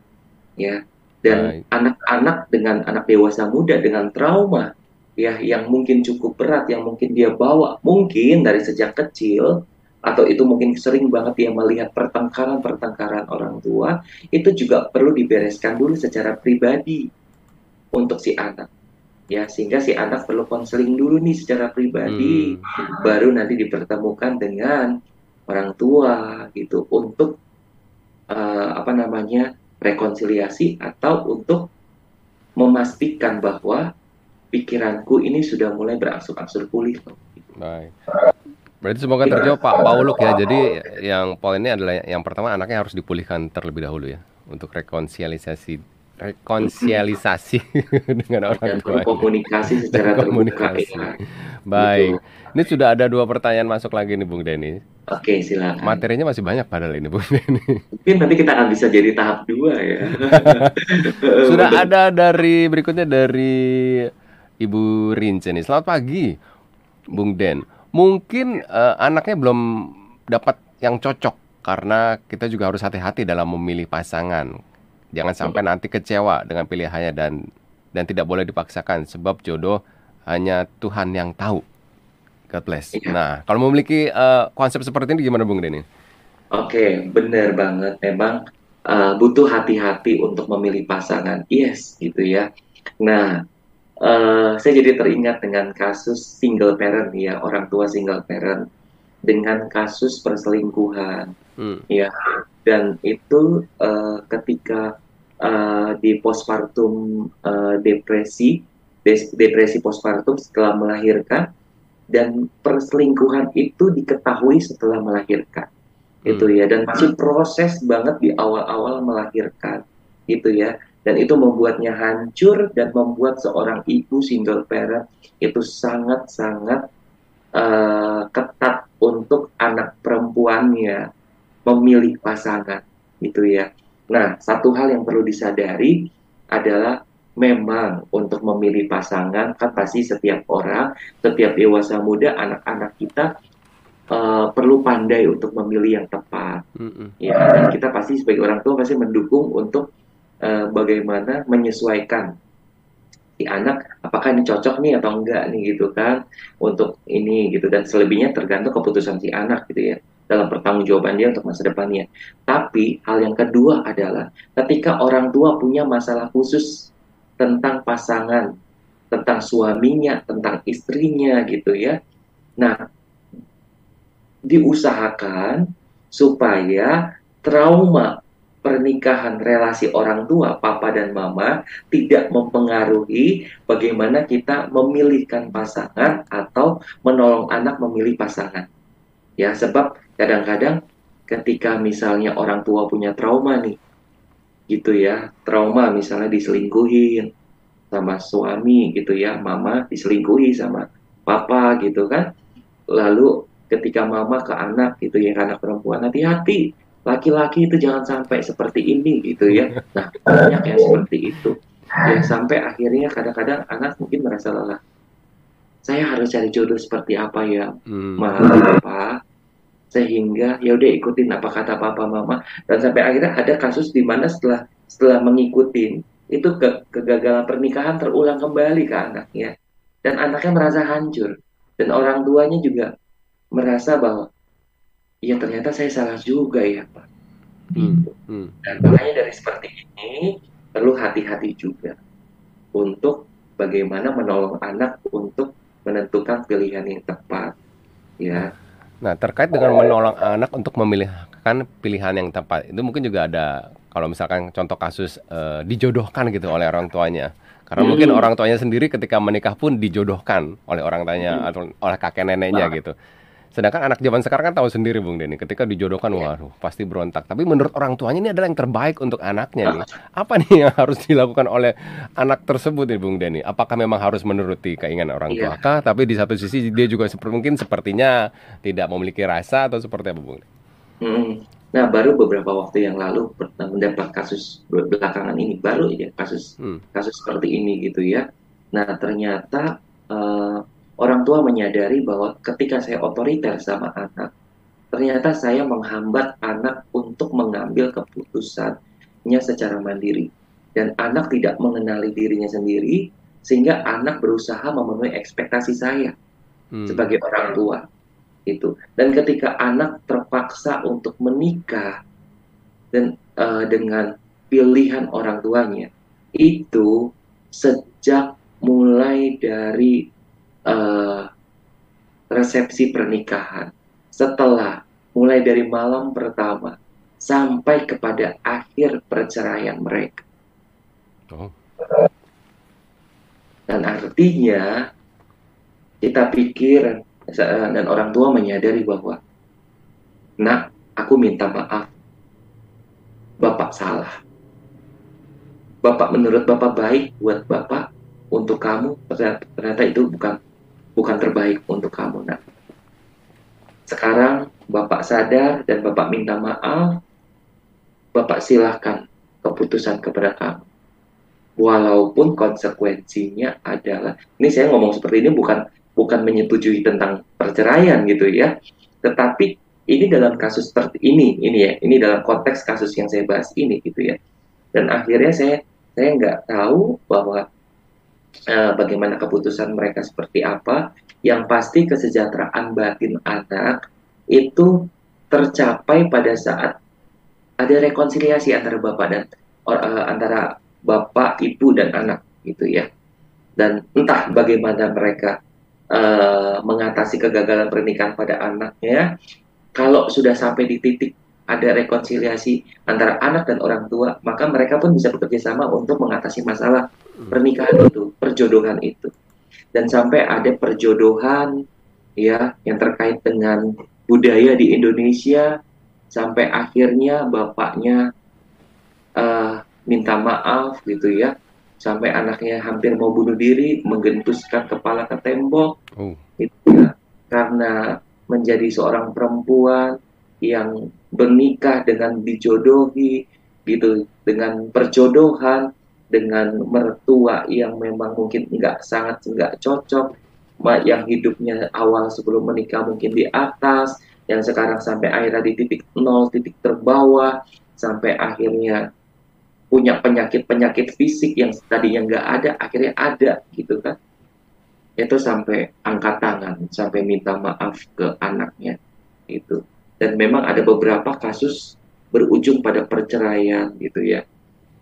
Ya. Dan anak-anak dengan anak dewasa muda dengan trauma ya yang mungkin cukup berat yang mungkin dia bawa mungkin dari sejak kecil atau itu mungkin sering banget dia melihat pertengkaran-pertengkaran orang tua, itu juga perlu dibereskan dulu secara pribadi untuk si anak. Ya, sehingga si anak perlu konseling dulu nih secara pribadi, hmm. baru nanti dipertemukan dengan orang tua gitu untuk uh, apa namanya rekonsiliasi atau untuk memastikan bahwa pikiranku ini sudah mulai berangsur-angsur pulih. Baik. Berarti semoga terjawab Pak Pauluk ya. Jadi yang poin ini adalah yang pertama anaknya harus dipulihkan terlebih dahulu ya untuk rekonsiliasi rekonsiliasi dengan orang tua. Komunikasi secara komunikasi. Ya. Baik. Gitu. Ini sudah ada dua pertanyaan masuk lagi nih Bung Denny. Oke, silakan. Materinya masih banyak padahal ini Bung Denny. Mungkin nanti kita akan bisa jadi tahap dua ya. sudah ada dari berikutnya dari Ibu Rince nih. Selamat pagi, Bung Den mungkin uh, anaknya belum dapat yang cocok karena kita juga harus hati-hati dalam memilih pasangan. Jangan sampai nanti kecewa dengan pilihannya dan dan tidak boleh dipaksakan sebab jodoh hanya Tuhan yang tahu. God bless. Iya. Nah, kalau memiliki uh, konsep seperti ini gimana Bung Denny? Oke, benar banget. Memang uh, butuh hati-hati untuk memilih pasangan. Yes, gitu ya. Nah, uh, saya jadi teringat dengan kasus single parent ya orang tua single parent dengan kasus perselingkuhan hmm. ya dan itu uh, ketika uh, di postpartum uh, depresi depresi postpartum setelah melahirkan dan perselingkuhan itu diketahui setelah melahirkan hmm. itu ya dan masih proses banget di awal-awal melahirkan itu ya dan itu membuatnya hancur dan membuat seorang ibu single parent itu sangat-sangat uh, ketat untuk anak perempuannya memilih pasangan gitu ya. Nah, satu hal yang perlu disadari adalah memang untuk memilih pasangan kan pasti setiap orang, setiap dewasa muda, anak-anak kita uh, perlu pandai untuk memilih yang tepat. Mm -hmm. Ya, dan kita pasti sebagai orang tua pasti mendukung untuk uh, bagaimana menyesuaikan si anak apakah ini cocok nih atau enggak nih gitu kan untuk ini gitu dan selebihnya tergantung keputusan si anak gitu ya dalam pertanggungjawaban dia untuk masa depannya. Tapi hal yang kedua adalah ketika orang tua punya masalah khusus tentang pasangan, tentang suaminya, tentang istrinya gitu ya. Nah, diusahakan supaya trauma pernikahan relasi orang tua, papa dan mama, tidak mempengaruhi bagaimana kita memilihkan pasangan atau menolong anak memilih pasangan. Ya, sebab kadang-kadang ketika misalnya orang tua punya trauma nih, gitu ya, trauma misalnya diselingkuhin sama suami gitu ya, mama diselingkuhi sama papa gitu kan. Lalu ketika mama ke anak gitu ya, anak perempuan hati-hati, laki-laki itu jangan sampai seperti ini gitu ya. Nah, banyak yang seperti itu. Ya sampai akhirnya kadang-kadang anak mungkin merasa lelah. Saya harus cari jodoh seperti apa ya, Hmm. Ma, Papa? Sehingga ya udah ikutin apa kata papa mama dan sampai akhirnya ada kasus di mana setelah setelah mengikuti itu ke, kegagalan pernikahan terulang kembali ke anaknya dan anaknya merasa hancur dan orang tuanya juga merasa bahwa ya ternyata saya salah juga ya Pak. Hmm. Hmm. Dan makanya dari seperti ini perlu hati-hati juga untuk bagaimana menolong anak untuk menentukan pilihan yang tepat ya Nah, terkait dengan menolong anak untuk memilihkan pilihan yang tepat, itu mungkin juga ada kalau misalkan contoh kasus eh, dijodohkan gitu oleh orang tuanya. Karena Hmm. mungkin orang tuanya sendiri ketika menikah pun dijodohkan oleh orang tuanya Hmm. atau oleh kakek neneknya Nah. gitu. Sedangkan anak zaman sekarang kan tahu sendiri Bung Denny, ketika dijodohkan Iya. waduh pasti berontak. Tapi menurut orang tuanya ini adalah yang terbaik untuk anaknya nih. Apa nih yang harus dilakukan oleh anak tersebut nih Bung Denny? Apakah memang harus menuruti keinginan orang tua Iya. kah? Tapi di satu sisi dia juga seperti mungkin sepertinya tidak memiliki rasa atau seperti apa Bung? Mm. Nah, baru beberapa waktu yang lalu mendapat kasus bel- belakangan ini baru ya kasus Hmm. kasus seperti ini gitu ya. Nah, ternyata eh, orang tua menyadari bahwa ketika saya otoriter sama anak, ternyata saya menghambat anak untuk mengambil keputusannya secara mandiri. Dan anak tidak mengenali dirinya sendiri, sehingga anak berusaha memenuhi ekspektasi saya Hmm. sebagai orang tua itu dan ketika anak terpaksa untuk menikah dan eh, dengan pilihan orang tuanya itu sejak mulai dari eh, resepsi pernikahan setelah mulai dari malam pertama sampai kepada akhir perceraian mereka. Oh. dan artinya kita pikir dan orang tua menyadari bahwa nak aku minta maaf. Bapak salah. Bapak menurut bapak baik buat bapak untuk kamu ternyata, ternyata itu bukan bukan terbaik untuk kamu nak. Sekarang bapak sadar dan bapak minta maaf. Bapak silahkan keputusan kepada kamu. Walaupun konsekuensinya adalah ini saya ngomong seperti ini bukan bukan menyetujui tentang perceraian gitu ya. Tetapi ini dalam kasus seperti ini ini ya ini dalam konteks kasus yang saya bahas ini gitu ya. Dan akhirnya saya saya nggak tahu bahwa eh, bagaimana keputusan mereka seperti apa yang pasti kesejahteraan batin anak itu tercapai pada saat ada rekonsiliasi antara bapak dan or, eh, antara bapak, ibu dan anak gitu ya. Dan entah bagaimana mereka eh, mengatasi kegagalan pernikahan pada anaknya. Kalau sudah sampai di titik ada rekonsiliasi antara anak dan orang tua, maka mereka pun bisa bekerja sama untuk mengatasi masalah pernikahan itu, perjodohan itu. Dan sampai ada perjodohan ya yang terkait dengan budaya di Indonesia sampai akhirnya bapaknya eh, minta maaf gitu ya sampai anaknya hampir mau bunuh diri menggentuskan kepala ke tembok Oh. gitu ya karena menjadi seorang perempuan yang bernikah dengan dijodohi gitu dengan perjodohan dengan mertua yang memang mungkin nggak sangat nggak cocok yang hidupnya awal sebelum menikah mungkin di atas yang sekarang sampai akhirnya di titik nol titik terbawah sampai akhirnya punya penyakit-penyakit fisik yang tadinya nggak ada akhirnya ada gitu kan. Itu sampai angkat tangan sampai minta maaf ke anaknya itu dan memang ada beberapa kasus berujung pada perceraian gitu ya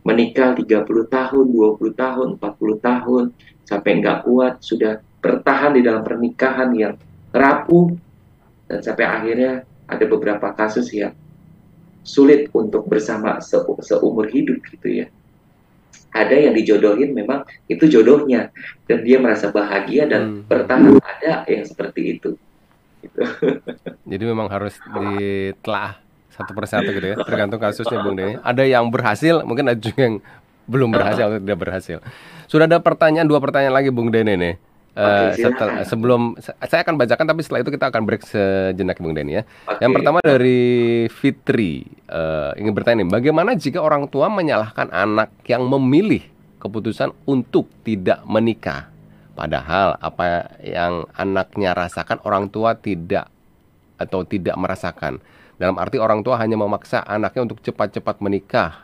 menikah 30 tahun 20 tahun 40 tahun sampai nggak kuat sudah bertahan di dalam pernikahan yang rapuh dan sampai akhirnya ada beberapa kasus yang sulit untuk bersama se- seumur hidup gitu ya. Ada yang dijodohin memang itu jodohnya dan dia merasa bahagia dan Hmm. bertahan. Ada yang seperti itu. Gitu. Jadi memang harus ditelah satu persatu gitu ya, tergantung kasusnya Bung Denny. Ada yang berhasil, mungkin ada juga yang belum berhasil atau tidak berhasil. Sudah ada pertanyaan dua pertanyaan lagi Bung Denny nih. Uh, setelah, sebelum saya akan bacakan tapi setelah itu kita akan break sejenak Bung Denny ya. Okay. Yang pertama dari Fitri uh, ingin bertanya nih, bagaimana jika orang tua menyalahkan anak yang memilih keputusan untuk tidak menikah? Padahal apa yang anaknya rasakan orang tua tidak atau tidak merasakan. Dalam arti orang tua hanya memaksa anaknya untuk cepat-cepat menikah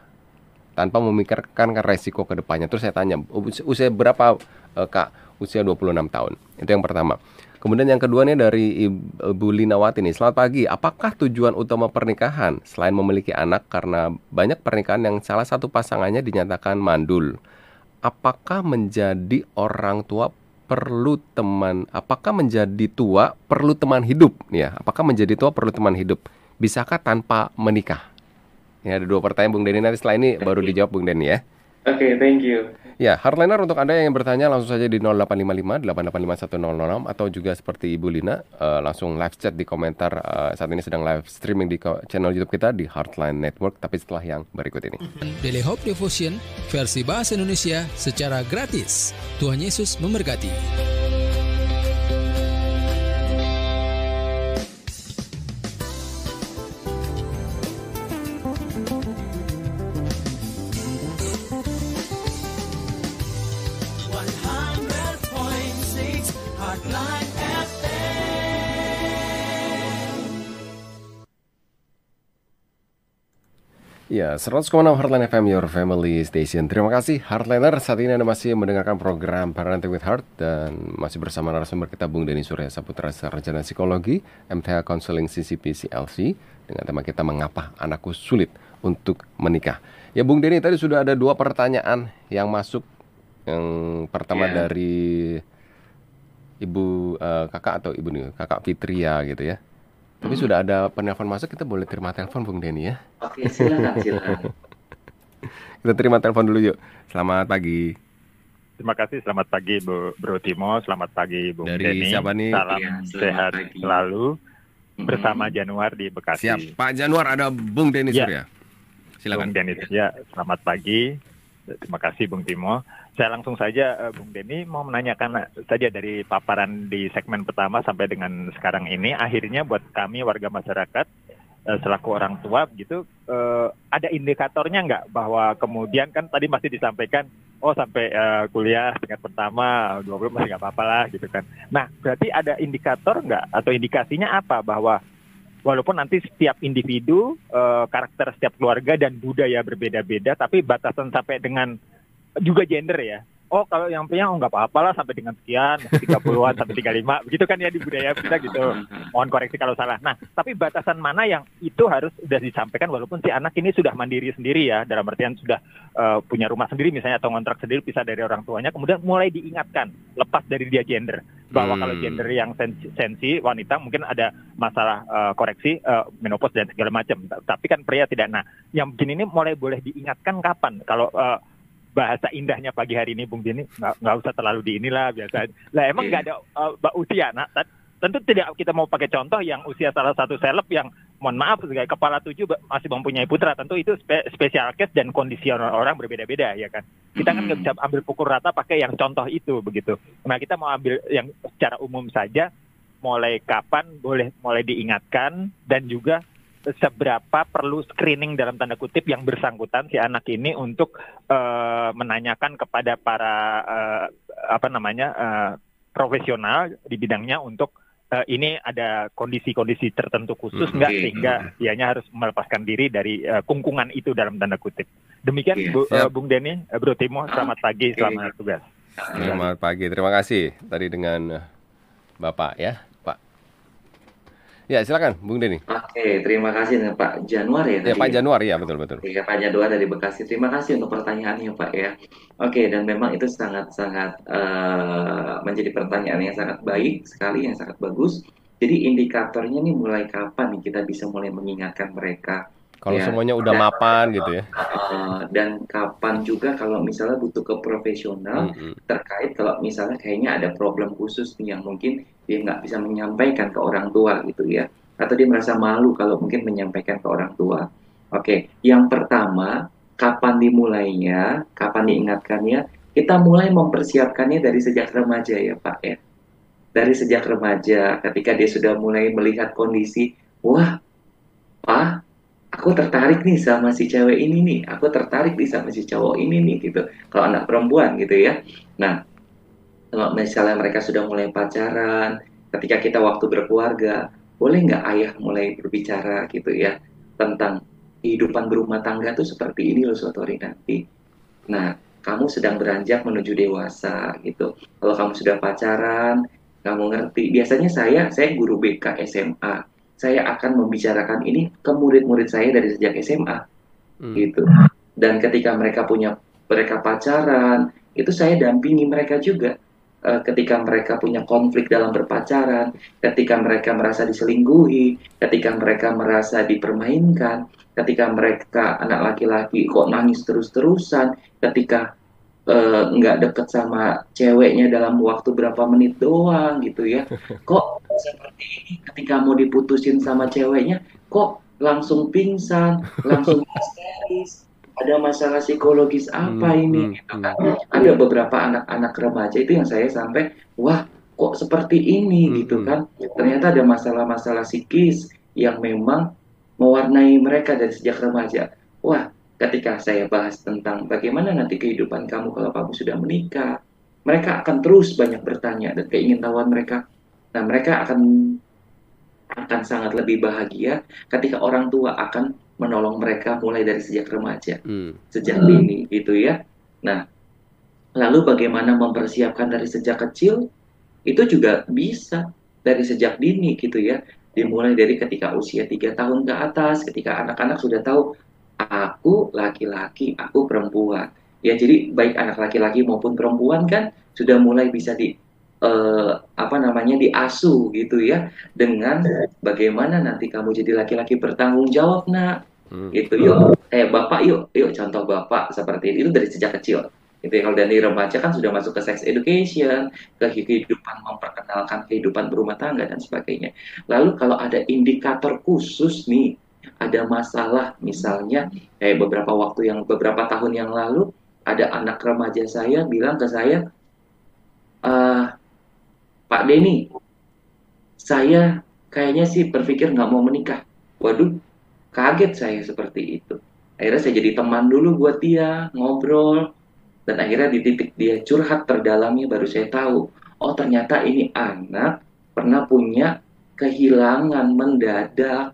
tanpa memikirkan resiko ke depannya. Terus saya tanya, usia berapa uh, Kak? Usia 26 tahun. Itu yang pertama. Kemudian yang kedua nih dari Ibu Linawati nih. Selamat pagi. Apakah tujuan utama pernikahan selain memiliki anak karena banyak pernikahan yang salah satu pasangannya dinyatakan mandul? Apakah menjadi orang tua perlu teman. Apakah menjadi tua perlu teman hidup? Ya apakah menjadi tua perlu teman hidup? Bisakah tanpa menikah? Ya ada dua pertanyaan Bung Denny. Nanti setelah ini baru dijawab Bung Denny ya. Oke okay, thank you Ya, hardliner untuk Anda yang bertanya langsung saja di 0855 8851006 atau juga seperti Ibu Lina uh, langsung live chat di komentar uh, saat ini sedang live streaming di channel YouTube kita di Hardline Network tapi setelah yang berikut ini. Daily Hope Devotion versi bahasa Indonesia secara gratis. Tuhan Yesus memberkati. Ya, 100,6 Heartline FM, your family station. Terima kasih Heartliner. Saat ini Anda masih mendengarkan program Parenting with Heart dan masih bersama narasumber kita Bung Denny Surya Saputra Sarjana Psikologi, MTH Counseling CCP CLC dengan tema kita mengapa anakku sulit untuk menikah. Ya, Bung Denny tadi sudah ada dua pertanyaan yang masuk. Yang pertama yeah. dari Ibu uh, kakak atau Ibu nih, Kakak Fitria gitu ya. Tapi sudah ada penelpon masuk, kita boleh terima telepon Bung Denny ya. Oke, silakan, silakan. kita terima telepon dulu yuk. Selamat pagi. Terima kasih, selamat pagi Bu Bro Timo, selamat pagi Bung Dari Denny. siapa nih? Salam ya, sehat pagi. selalu bersama Januar di Bekasi. Siap, Pak Januar ada Bung Denny ya. Surya. Silakan. Bung Denny ya, selamat pagi. Terima kasih Bung Timo. Saya langsung saja uh, Bung Denny mau menanyakan saja dari paparan di segmen pertama sampai dengan sekarang ini akhirnya buat kami warga masyarakat uh, selaku orang tua gitu ada indikatornya nggak bahwa kemudian kan tadi masih disampaikan oh sampai kuliah tingkat pertama 20 masih nggak apa-apa lah gitu kan. Nah berarti ada indikator nggak atau indikasinya apa bahwa walaupun nanti setiap individu, karakter setiap keluarga dan budaya berbeda-beda, tapi batasan sampai dengan juga gender ya. Oh kalau yang punya oh nggak apa-apa lah sampai dengan sekian, 30-an sampai 35, begitu kan ya di budaya kita gitu. Mohon koreksi kalau salah. Nah, tapi batasan mana yang itu harus sudah disampaikan walaupun si anak ini sudah mandiri sendiri ya, dalam artian sudah uh, punya rumah sendiri misalnya atau kontrak sendiri pisah dari orang tuanya, kemudian mulai diingatkan lepas dari dia gender bahwa hmm. kalau gender yang sensi, sensi wanita mungkin ada masalah uh, koreksi uh, menopause dan segala macam, tapi kan pria tidak. Nah, yang begini ini mulai boleh diingatkan kapan? Kalau uh, bahasa indahnya pagi hari ini Bung Dini. Nggak nggak usah terlalu di inilah biasa. Lah emang nggak ada uh, usia. Nah, tentu tidak kita mau pakai contoh yang usia salah satu seleb yang mohon maaf sebagai kepala tujuh masih mempunyai putra. Tentu itu spe spesial case dan kondisi orang, orang berbeda-beda ya kan? Kita kan nggak bisa ambil pukul rata pakai yang contoh itu begitu. Nah kita mau ambil yang secara umum saja mulai kapan boleh mulai diingatkan dan juga seberapa perlu screening dalam tanda kutip yang bersangkutan si anak ini untuk uh, menanyakan kepada para uh, apa namanya uh, profesional di bidangnya untuk uh, ini ada kondisi-kondisi tertentu khusus hmm, nggak okay. sehingga dianya harus melepaskan diri dari uh, kungkungan itu dalam tanda kutip. Demikian yeah, Bu, uh, Bung Denny, Bro Timo, selamat pagi, okay. selamat tugas. Selamat pagi, terima kasih tadi dengan Bapak ya. Ya, silakan Bung Denny. Oke, terima kasih nih Pak Januar ya. Ya, Pak Januar ya, betul betul. Iya, Pak Januar dari Bekasi. Terima kasih untuk pertanyaannya, Pak ya. Oke, dan memang itu sangat-sangat uh, menjadi pertanyaan yang sangat baik sekali, yang sangat bagus. Jadi indikatornya nih mulai kapan nih kita bisa mulai mengingatkan mereka kalau ya, semuanya udah dan, mapan gitu ya. Uh, dan kapan juga kalau misalnya butuh ke profesional mm -hmm. terkait kalau misalnya kayaknya ada problem khusus nih yang mungkin dia nggak bisa menyampaikan ke orang tua gitu ya. atau dia merasa malu kalau mungkin menyampaikan ke orang tua. Oke, yang pertama, kapan dimulainya, kapan diingatkannya, kita mulai mempersiapkannya dari sejak remaja ya Pak ya. Dari sejak remaja, ketika dia sudah mulai melihat kondisi, wah, Pak, aku tertarik nih sama si cewek ini nih, aku tertarik nih sama si cowok ini nih gitu. Kalau anak perempuan gitu ya. Nah, kalau misalnya mereka sudah mulai pacaran, ketika kita waktu berkeluarga, boleh nggak ayah mulai berbicara gitu ya tentang kehidupan berumah tangga tuh seperti ini loh suatu hari nanti. Nah, kamu sedang beranjak menuju dewasa gitu. Kalau kamu sudah pacaran, kamu ngerti. Biasanya saya, saya guru BK SMA. Saya akan membicarakan ini ke murid-murid saya dari sejak SMA, hmm. gitu. Dan ketika mereka punya mereka pacaran, itu saya dampingi mereka juga uh, ketika mereka punya konflik dalam berpacaran, ketika mereka merasa diselingkuhi, ketika mereka merasa dipermainkan, ketika mereka anak laki-laki kok nangis terus-terusan, ketika uh, nggak deket sama ceweknya dalam waktu berapa menit doang gitu ya, kok seperti ini? Ketika mau diputusin sama ceweknya, kok langsung pingsan, langsung histeris, ada masalah psikologis apa hmm, ini? hmm, gitu kan. Hmm. ada beberapa anak-anak remaja itu yang saya sampai wah kok seperti ini? Hmm, gitu hmm. kan. Ternyata ada masalah-masalah psikis yang memang mewarnai mereka dari sejak remaja. Wah ketika saya bahas tentang bagaimana nanti kehidupan kamu kalau kamu sudah menikah mereka akan terus banyak bertanya dan keingintahuan mereka nah mereka akan akan sangat lebih bahagia ketika orang tua akan menolong mereka mulai dari sejak remaja, hmm. sejak dini gitu ya. Nah, lalu bagaimana mempersiapkan dari sejak kecil? Itu juga bisa dari sejak dini gitu ya. Dimulai dari ketika usia tiga tahun ke atas, ketika anak-anak sudah tahu aku laki-laki, aku perempuan. Ya, jadi baik anak laki-laki maupun perempuan kan sudah mulai bisa di uh, apa namanya diasuh gitu ya dengan bagaimana nanti kamu jadi laki-laki bertanggung jawab nak. Hmm. gitu yuk. Eh bapak yuk. Yuk contoh bapak seperti itu, itu dari sejak kecil. Itu ya, kalau dari remaja kan sudah masuk ke sex education ke kehidupan memperkenalkan kehidupan berumah tangga dan sebagainya. Lalu kalau ada indikator khusus nih ada masalah misalnya kayak beberapa waktu yang beberapa tahun yang lalu ada anak remaja saya bilang ke saya uh, Pak Denny, saya kayaknya sih berpikir nggak mau menikah. Waduh, kaget saya seperti itu. Akhirnya saya jadi teman dulu buat dia, ngobrol, dan akhirnya di titik dia curhat terdalamnya baru saya tahu, oh ternyata ini anak pernah punya kehilangan mendadak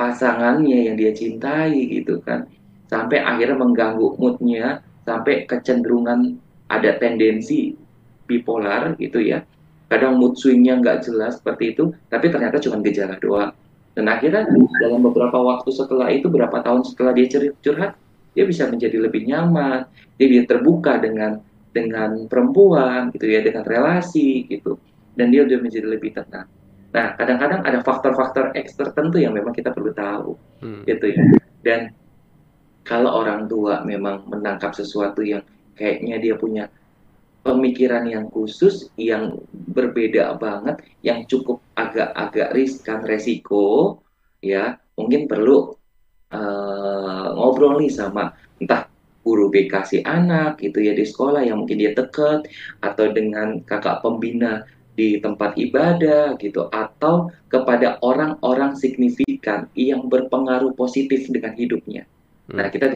pasangannya yang dia cintai gitu kan. Sampai akhirnya mengganggu moodnya, sampai kecenderungan ada tendensi bipolar gitu ya kadang mood swingnya nggak jelas seperti itu, tapi ternyata cuma gejala doang. Dan akhirnya dalam beberapa waktu setelah itu, berapa tahun setelah dia curhat, dia bisa menjadi lebih nyaman, dia bisa terbuka dengan dengan perempuan gitu ya, dengan relasi gitu, dan dia udah menjadi lebih tenang. Nah, kadang-kadang ada faktor-faktor X tertentu yang memang kita perlu tahu, hmm. gitu ya. Dan kalau orang tua memang menangkap sesuatu yang kayaknya dia punya pemikiran yang khusus yang berbeda banget yang cukup agak-agak riskan resiko ya mungkin perlu uh, ngobrol nih sama entah guru BK si anak gitu ya di sekolah yang mungkin dia deket atau dengan kakak pembina di tempat ibadah gitu atau kepada orang-orang signifikan yang berpengaruh positif dengan hidupnya. Nah, hmm. kita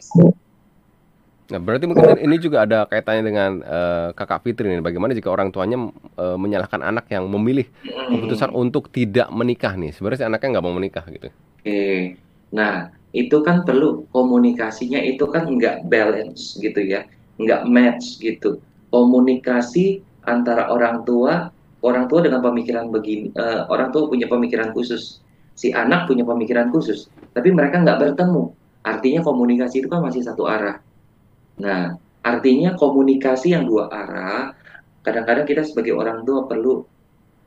Nah, berarti mungkin ini juga ada kaitannya dengan uh, Kakak Fitri nih. Bagaimana jika orang tuanya uh, menyalahkan anak yang memilih keputusan hmm. untuk tidak menikah nih? Sebenarnya si anaknya nggak mau menikah gitu. Oke, nah itu kan perlu komunikasinya itu kan nggak balance gitu ya, nggak match gitu. Komunikasi antara orang tua, orang tua dengan pemikiran begini, uh, orang tua punya pemikiran khusus, si anak punya pemikiran khusus, tapi mereka nggak bertemu. Artinya komunikasi itu kan masih satu arah Nah, artinya komunikasi yang dua arah, kadang-kadang kita sebagai orang tua perlu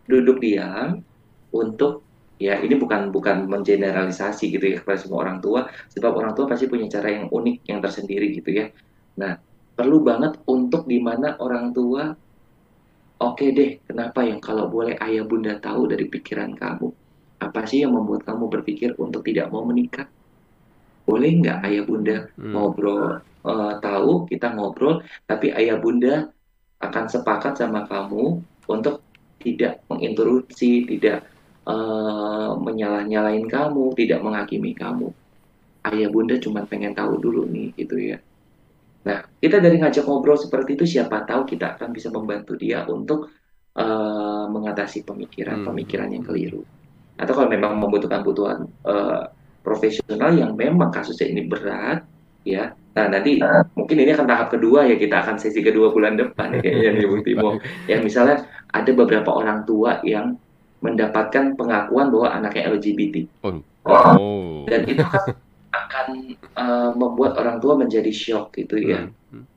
duduk diam untuk ya ini bukan bukan mengeneralisasi gitu ya kepada semua orang tua, sebab orang tua pasti punya cara yang unik yang tersendiri gitu ya. Nah, perlu banget untuk di mana orang tua oke okay deh, kenapa yang kalau boleh ayah bunda tahu dari pikiran kamu, Apa sih yang membuat kamu berpikir untuk tidak mau menikah? Boleh nggak ayah bunda Hmm. ngobrol eh, tahu kita ngobrol, tapi ayah bunda akan sepakat sama kamu untuk tidak menginterupsi, tidak eh, menyalah-nyalain kamu, tidak menghakimi kamu. Ayah bunda cuma pengen tahu dulu nih, gitu ya. Nah, kita dari ngajak ngobrol seperti itu, siapa tahu kita akan bisa membantu dia untuk eh, mengatasi pemikiran-pemikiran yang keliru. Atau kalau memang membutuhkan butuhan eh, profesional yang memang kasusnya ini berat, ya. Nah, nanti mungkin ini akan tahap kedua ya, kita akan sesi kedua bulan depan ya, kayaknya nih Bung Timo. Ya, misalnya ada beberapa orang tua yang mendapatkan pengakuan bahwa anaknya LGBT. Oh. Dan itu kan akan eh, membuat orang tua menjadi shock gitu ya. Hmm.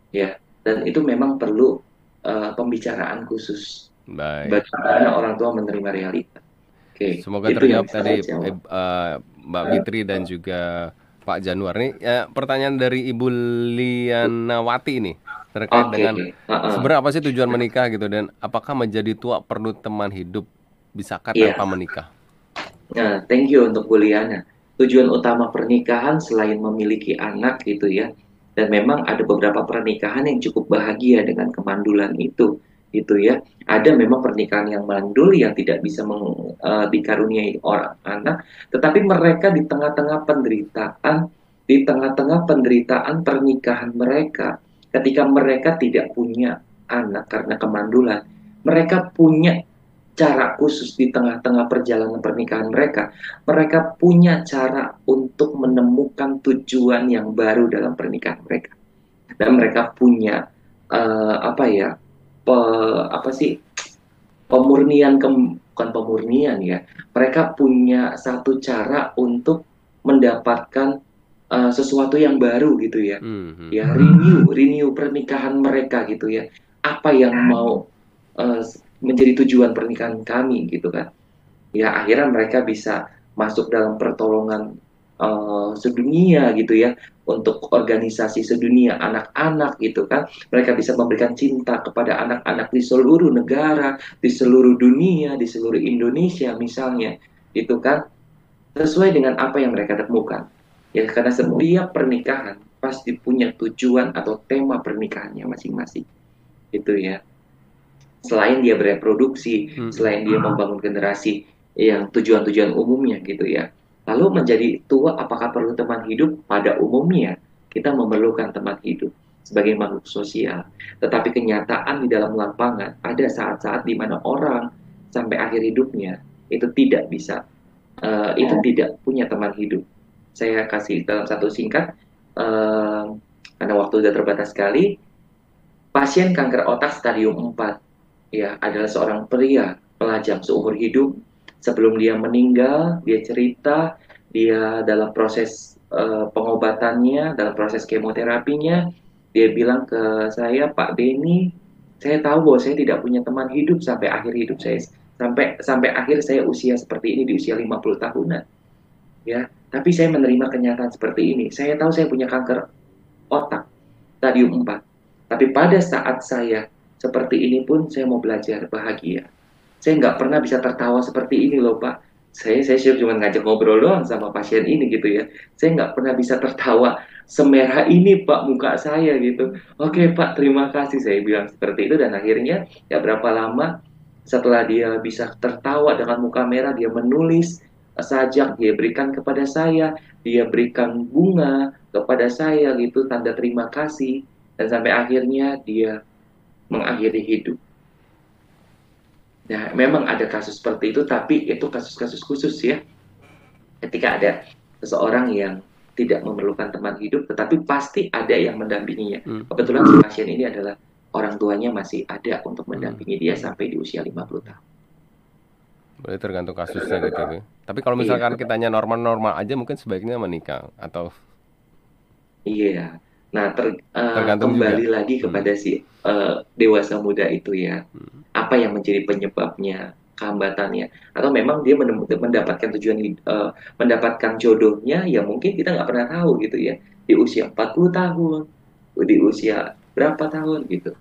Dan itu memang perlu eh, pembicaraan khusus Baik. bagaimana orang tua menerima realita. Oke, Semoga itu terjawab tadi eh, eh, Mbak Fitri dan juga Pak Januar nih. Ya, pertanyaan dari Ibu Lianawati nih terkait Oke, dengan heeh. sebenarnya apa sih tujuan menikah gitu dan apakah menjadi tua perlu teman hidup bisakah Iya. tanpa menikah? Nah, thank you untuk Bu Liana. Tujuan utama pernikahan selain memiliki anak gitu ya, dan memang ada beberapa pernikahan yang cukup bahagia dengan kemandulan itu, gitu ya. Ada memang pernikahan yang mandul yang tidak bisa meng- eh, dikaruniai orang anak, tetapi mereka di tengah-tengah penderitaan, di tengah-tengah penderitaan pernikahan mereka, ketika mereka tidak punya anak karena kemandulan, mereka punya cara khusus di tengah-tengah perjalanan pernikahan mereka. Mereka punya cara untuk menemukan tujuan yang baru dalam pernikahan mereka. Dan mereka punya eh, apa ya? pe- apa sih? pemurnian kem- bukan pemurnian ya. Mereka punya satu cara untuk mendapatkan eh, sesuatu yang baru gitu ya Hmm. ya renew renew pernikahan mereka gitu ya apa yang mau eh, menjadi tujuan pernikahan kami gitu kan. Ya akhirnya mereka bisa masuk dalam pertolongan eh, sedunia gitu ya. Untuk organisasi sedunia anak-anak gitu kan. Mereka bisa memberikan cinta kepada anak-anak di seluruh negara di seluruh dunia di seluruh Indonesia misalnya itu kan. Sesuai dengan apa yang mereka temukan. Ya karena setiap pernikahan pasti punya tujuan atau tema pernikahannya masing-masing. Itu ya selain dia bereproduksi Hmm. selain dia membangun generasi yang tujuan-tujuan umumnya gitu ya. Lalu menjadi tua apakah perlu teman hidup? Pada umumnya kita memerlukan teman hidup sebagai makhluk sosial. Tetapi kenyataan di dalam lapangan ada saat-saat di mana orang sampai akhir hidupnya itu tidak bisa eh, itu tidak punya teman hidup. Saya kasih dalam satu singkat eh, karena waktu sudah terbatas sekali pasien kanker otak stadium 4 ya adalah seorang pria pelajang seumur hidup. Sebelum dia meninggal dia cerita dia dalam proses eh, pengobatannya dalam proses kemoterapinya dia bilang ke saya Pak Denny saya tahu bahwa saya tidak punya teman hidup sampai akhir hidup saya. Sampai sampai akhir saya usia seperti ini di usia 50 tahunan. Ya tapi saya menerima kenyataan seperti ini. Saya tahu saya punya kanker otak stadium 4 tapi pada saat saya seperti ini pun saya mau belajar bahagia. Saya nggak pernah bisa tertawa seperti ini loh Pak. Saya saya sih cuma ngajak ngobrol doang sama pasien ini gitu ya. Saya nggak pernah bisa tertawa semerah ini Pak muka saya gitu. Oke Pak terima kasih. Saya bilang seperti itu dan akhirnya ya berapa lama setelah dia bisa tertawa dengan muka merah dia menulis sajak dia berikan kepada saya dia berikan bunga kepada saya gitu tanda terima kasih. Dan sampai akhirnya dia mengakhiri hidup. Nah, memang ada kasus seperti itu, tapi itu kasus-kasus khusus ya. Ketika ada seseorang yang tidak memerlukan teman hidup, tetapi pasti ada yang mendampinginya. Hmm. Kebetulan si pasien ini adalah orang tuanya masih ada untuk mendampingi dia sampai di usia 50 tahun. Boleh tergantung kasusnya gitu ya. Tapi kalau misalkan kitanya normal-normal aja mungkin sebaiknya menikah atau Iya. Nah, ter- Tergantung kembali juga. lagi kepada si eh, dewasa muda itu ya. Hmm. Apa yang menjadi penyebabnya, kehambatannya, atau memang dia mendapatkan tujuan eh, mendapatkan jodohnya ya mungkin kita nggak pernah tahu gitu ya. Di usia 40 tahun, di usia berapa tahun gitu.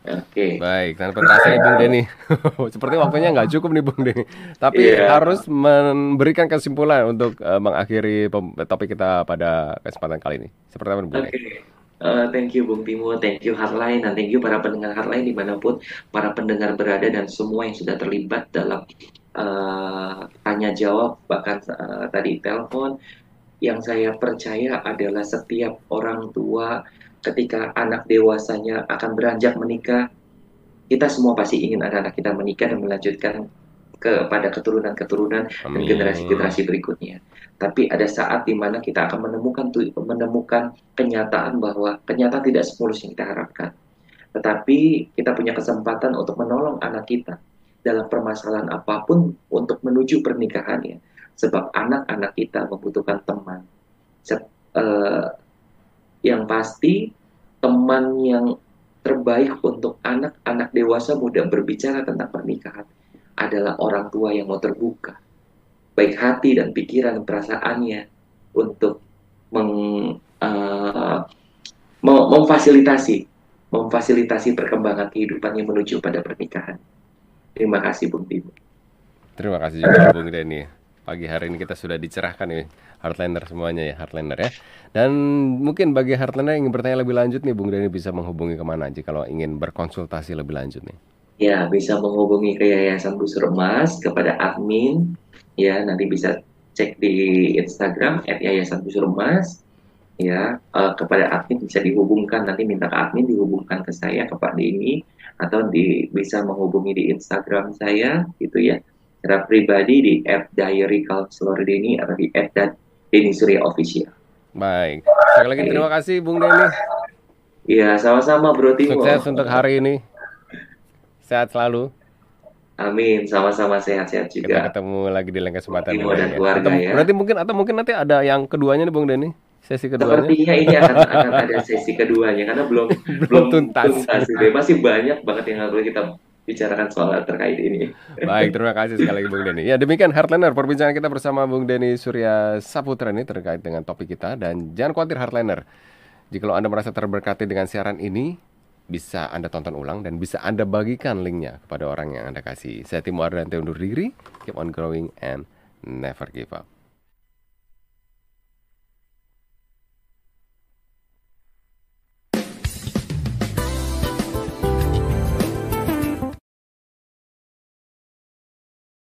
Oke. Baik, tanpa terasa nih Bung Denny. Seperti waktunya nggak cukup nih Bung Denny. Tapi Iya. harus memberikan kesimpulan untuk eh, mengakhiri topik kita pada kesempatan kali ini. Seperti apa Bung Oke, Denny? Eh, thank you Bung Timo, thank you Hardline, dan thank you para pendengar Hardline di mana pun para pendengar berada dan semua yang sudah terlibat dalam eh, tanya jawab bahkan eh, tadi telepon. Yang saya percaya adalah setiap orang tua ketika anak dewasanya akan beranjak menikah, kita semua pasti ingin anak-anak kita menikah dan melanjutkan kepada keturunan-keturunan dan generasi-generasi berikutnya. Tapi ada saat di mana kita akan menemukan menemukan kenyataan bahwa kenyataan tidak semulus yang kita harapkan. Tetapi kita punya kesempatan untuk menolong anak kita dalam permasalahan apa pun untuk menuju pernikahannya. Sebab anak-anak kita membutuhkan teman. Se- eh, yang pasti teman yang terbaik untuk anak-anak dewasa muda berbicara tentang pernikahan adalah orang tua yang mau terbuka baik hati dan pikiran dan perasaannya untuk meng- mem- memfasilitasi memfasilitasi perkembangan kehidupannya menuju pada pernikahan. Terima kasih Bung Timo. Terima kasih juga Bung Denny. Pagi hari ini kita sudah dicerahkan nih Heartlander semuanya ya Heartlander ya. Dan mungkin bagi Heartlander yang ingin bertanya lebih lanjut nih Bung Denny bisa menghubungi ke mana aja kalau ingin berkonsultasi lebih lanjut nih. Ya, bisa menghubungi ke Yayasan Busur Emas kepada admin. Ya, nanti bisa cek di Instagram @yayasan busur emas. Ya, eh, kepada admin bisa dihubungkan nanti minta ke admin dihubungkan ke saya ke Pak Denny atau di bisa menghubungi di Instagram saya gitu ya. Secara pribadi di @diarycounselor_denny atau di @denny surya official. Baik. Sekali lagi terima kasih Bung Denny. Ya, sama-sama Bro Timo. Sukses untuk hari ini. Sehat selalu. Amin, sama-sama sehat-sehat Kita juga. ketemu lagi di lain kesempatan. Timo dan ya. keluarga Atau, ya. Berarti mungkin atau mungkin nanti ada yang keduanya nih Bung Denny. Sesi keduanya. Sepertinya ini akan akan ada sesi keduanya karena belum belum tuntas. ya. Masih banyak banget yang perlu kita bicarakan soal terkait ini. Baik, terima kasih sekali lagi Bung Denny. Ya, demikian Heartliner perbincangan kita bersama Bung Denny Surya Saputra ini terkait dengan topik kita dan jangan khawatir Heartliner. Jika Anda merasa terberkati dengan siaran ini, bisa Anda tonton ulang dan bisa Anda bagikan linknya kepada orang yang Anda kasih. Saya Timo Ardante undur diri. Keep on growing and never give up.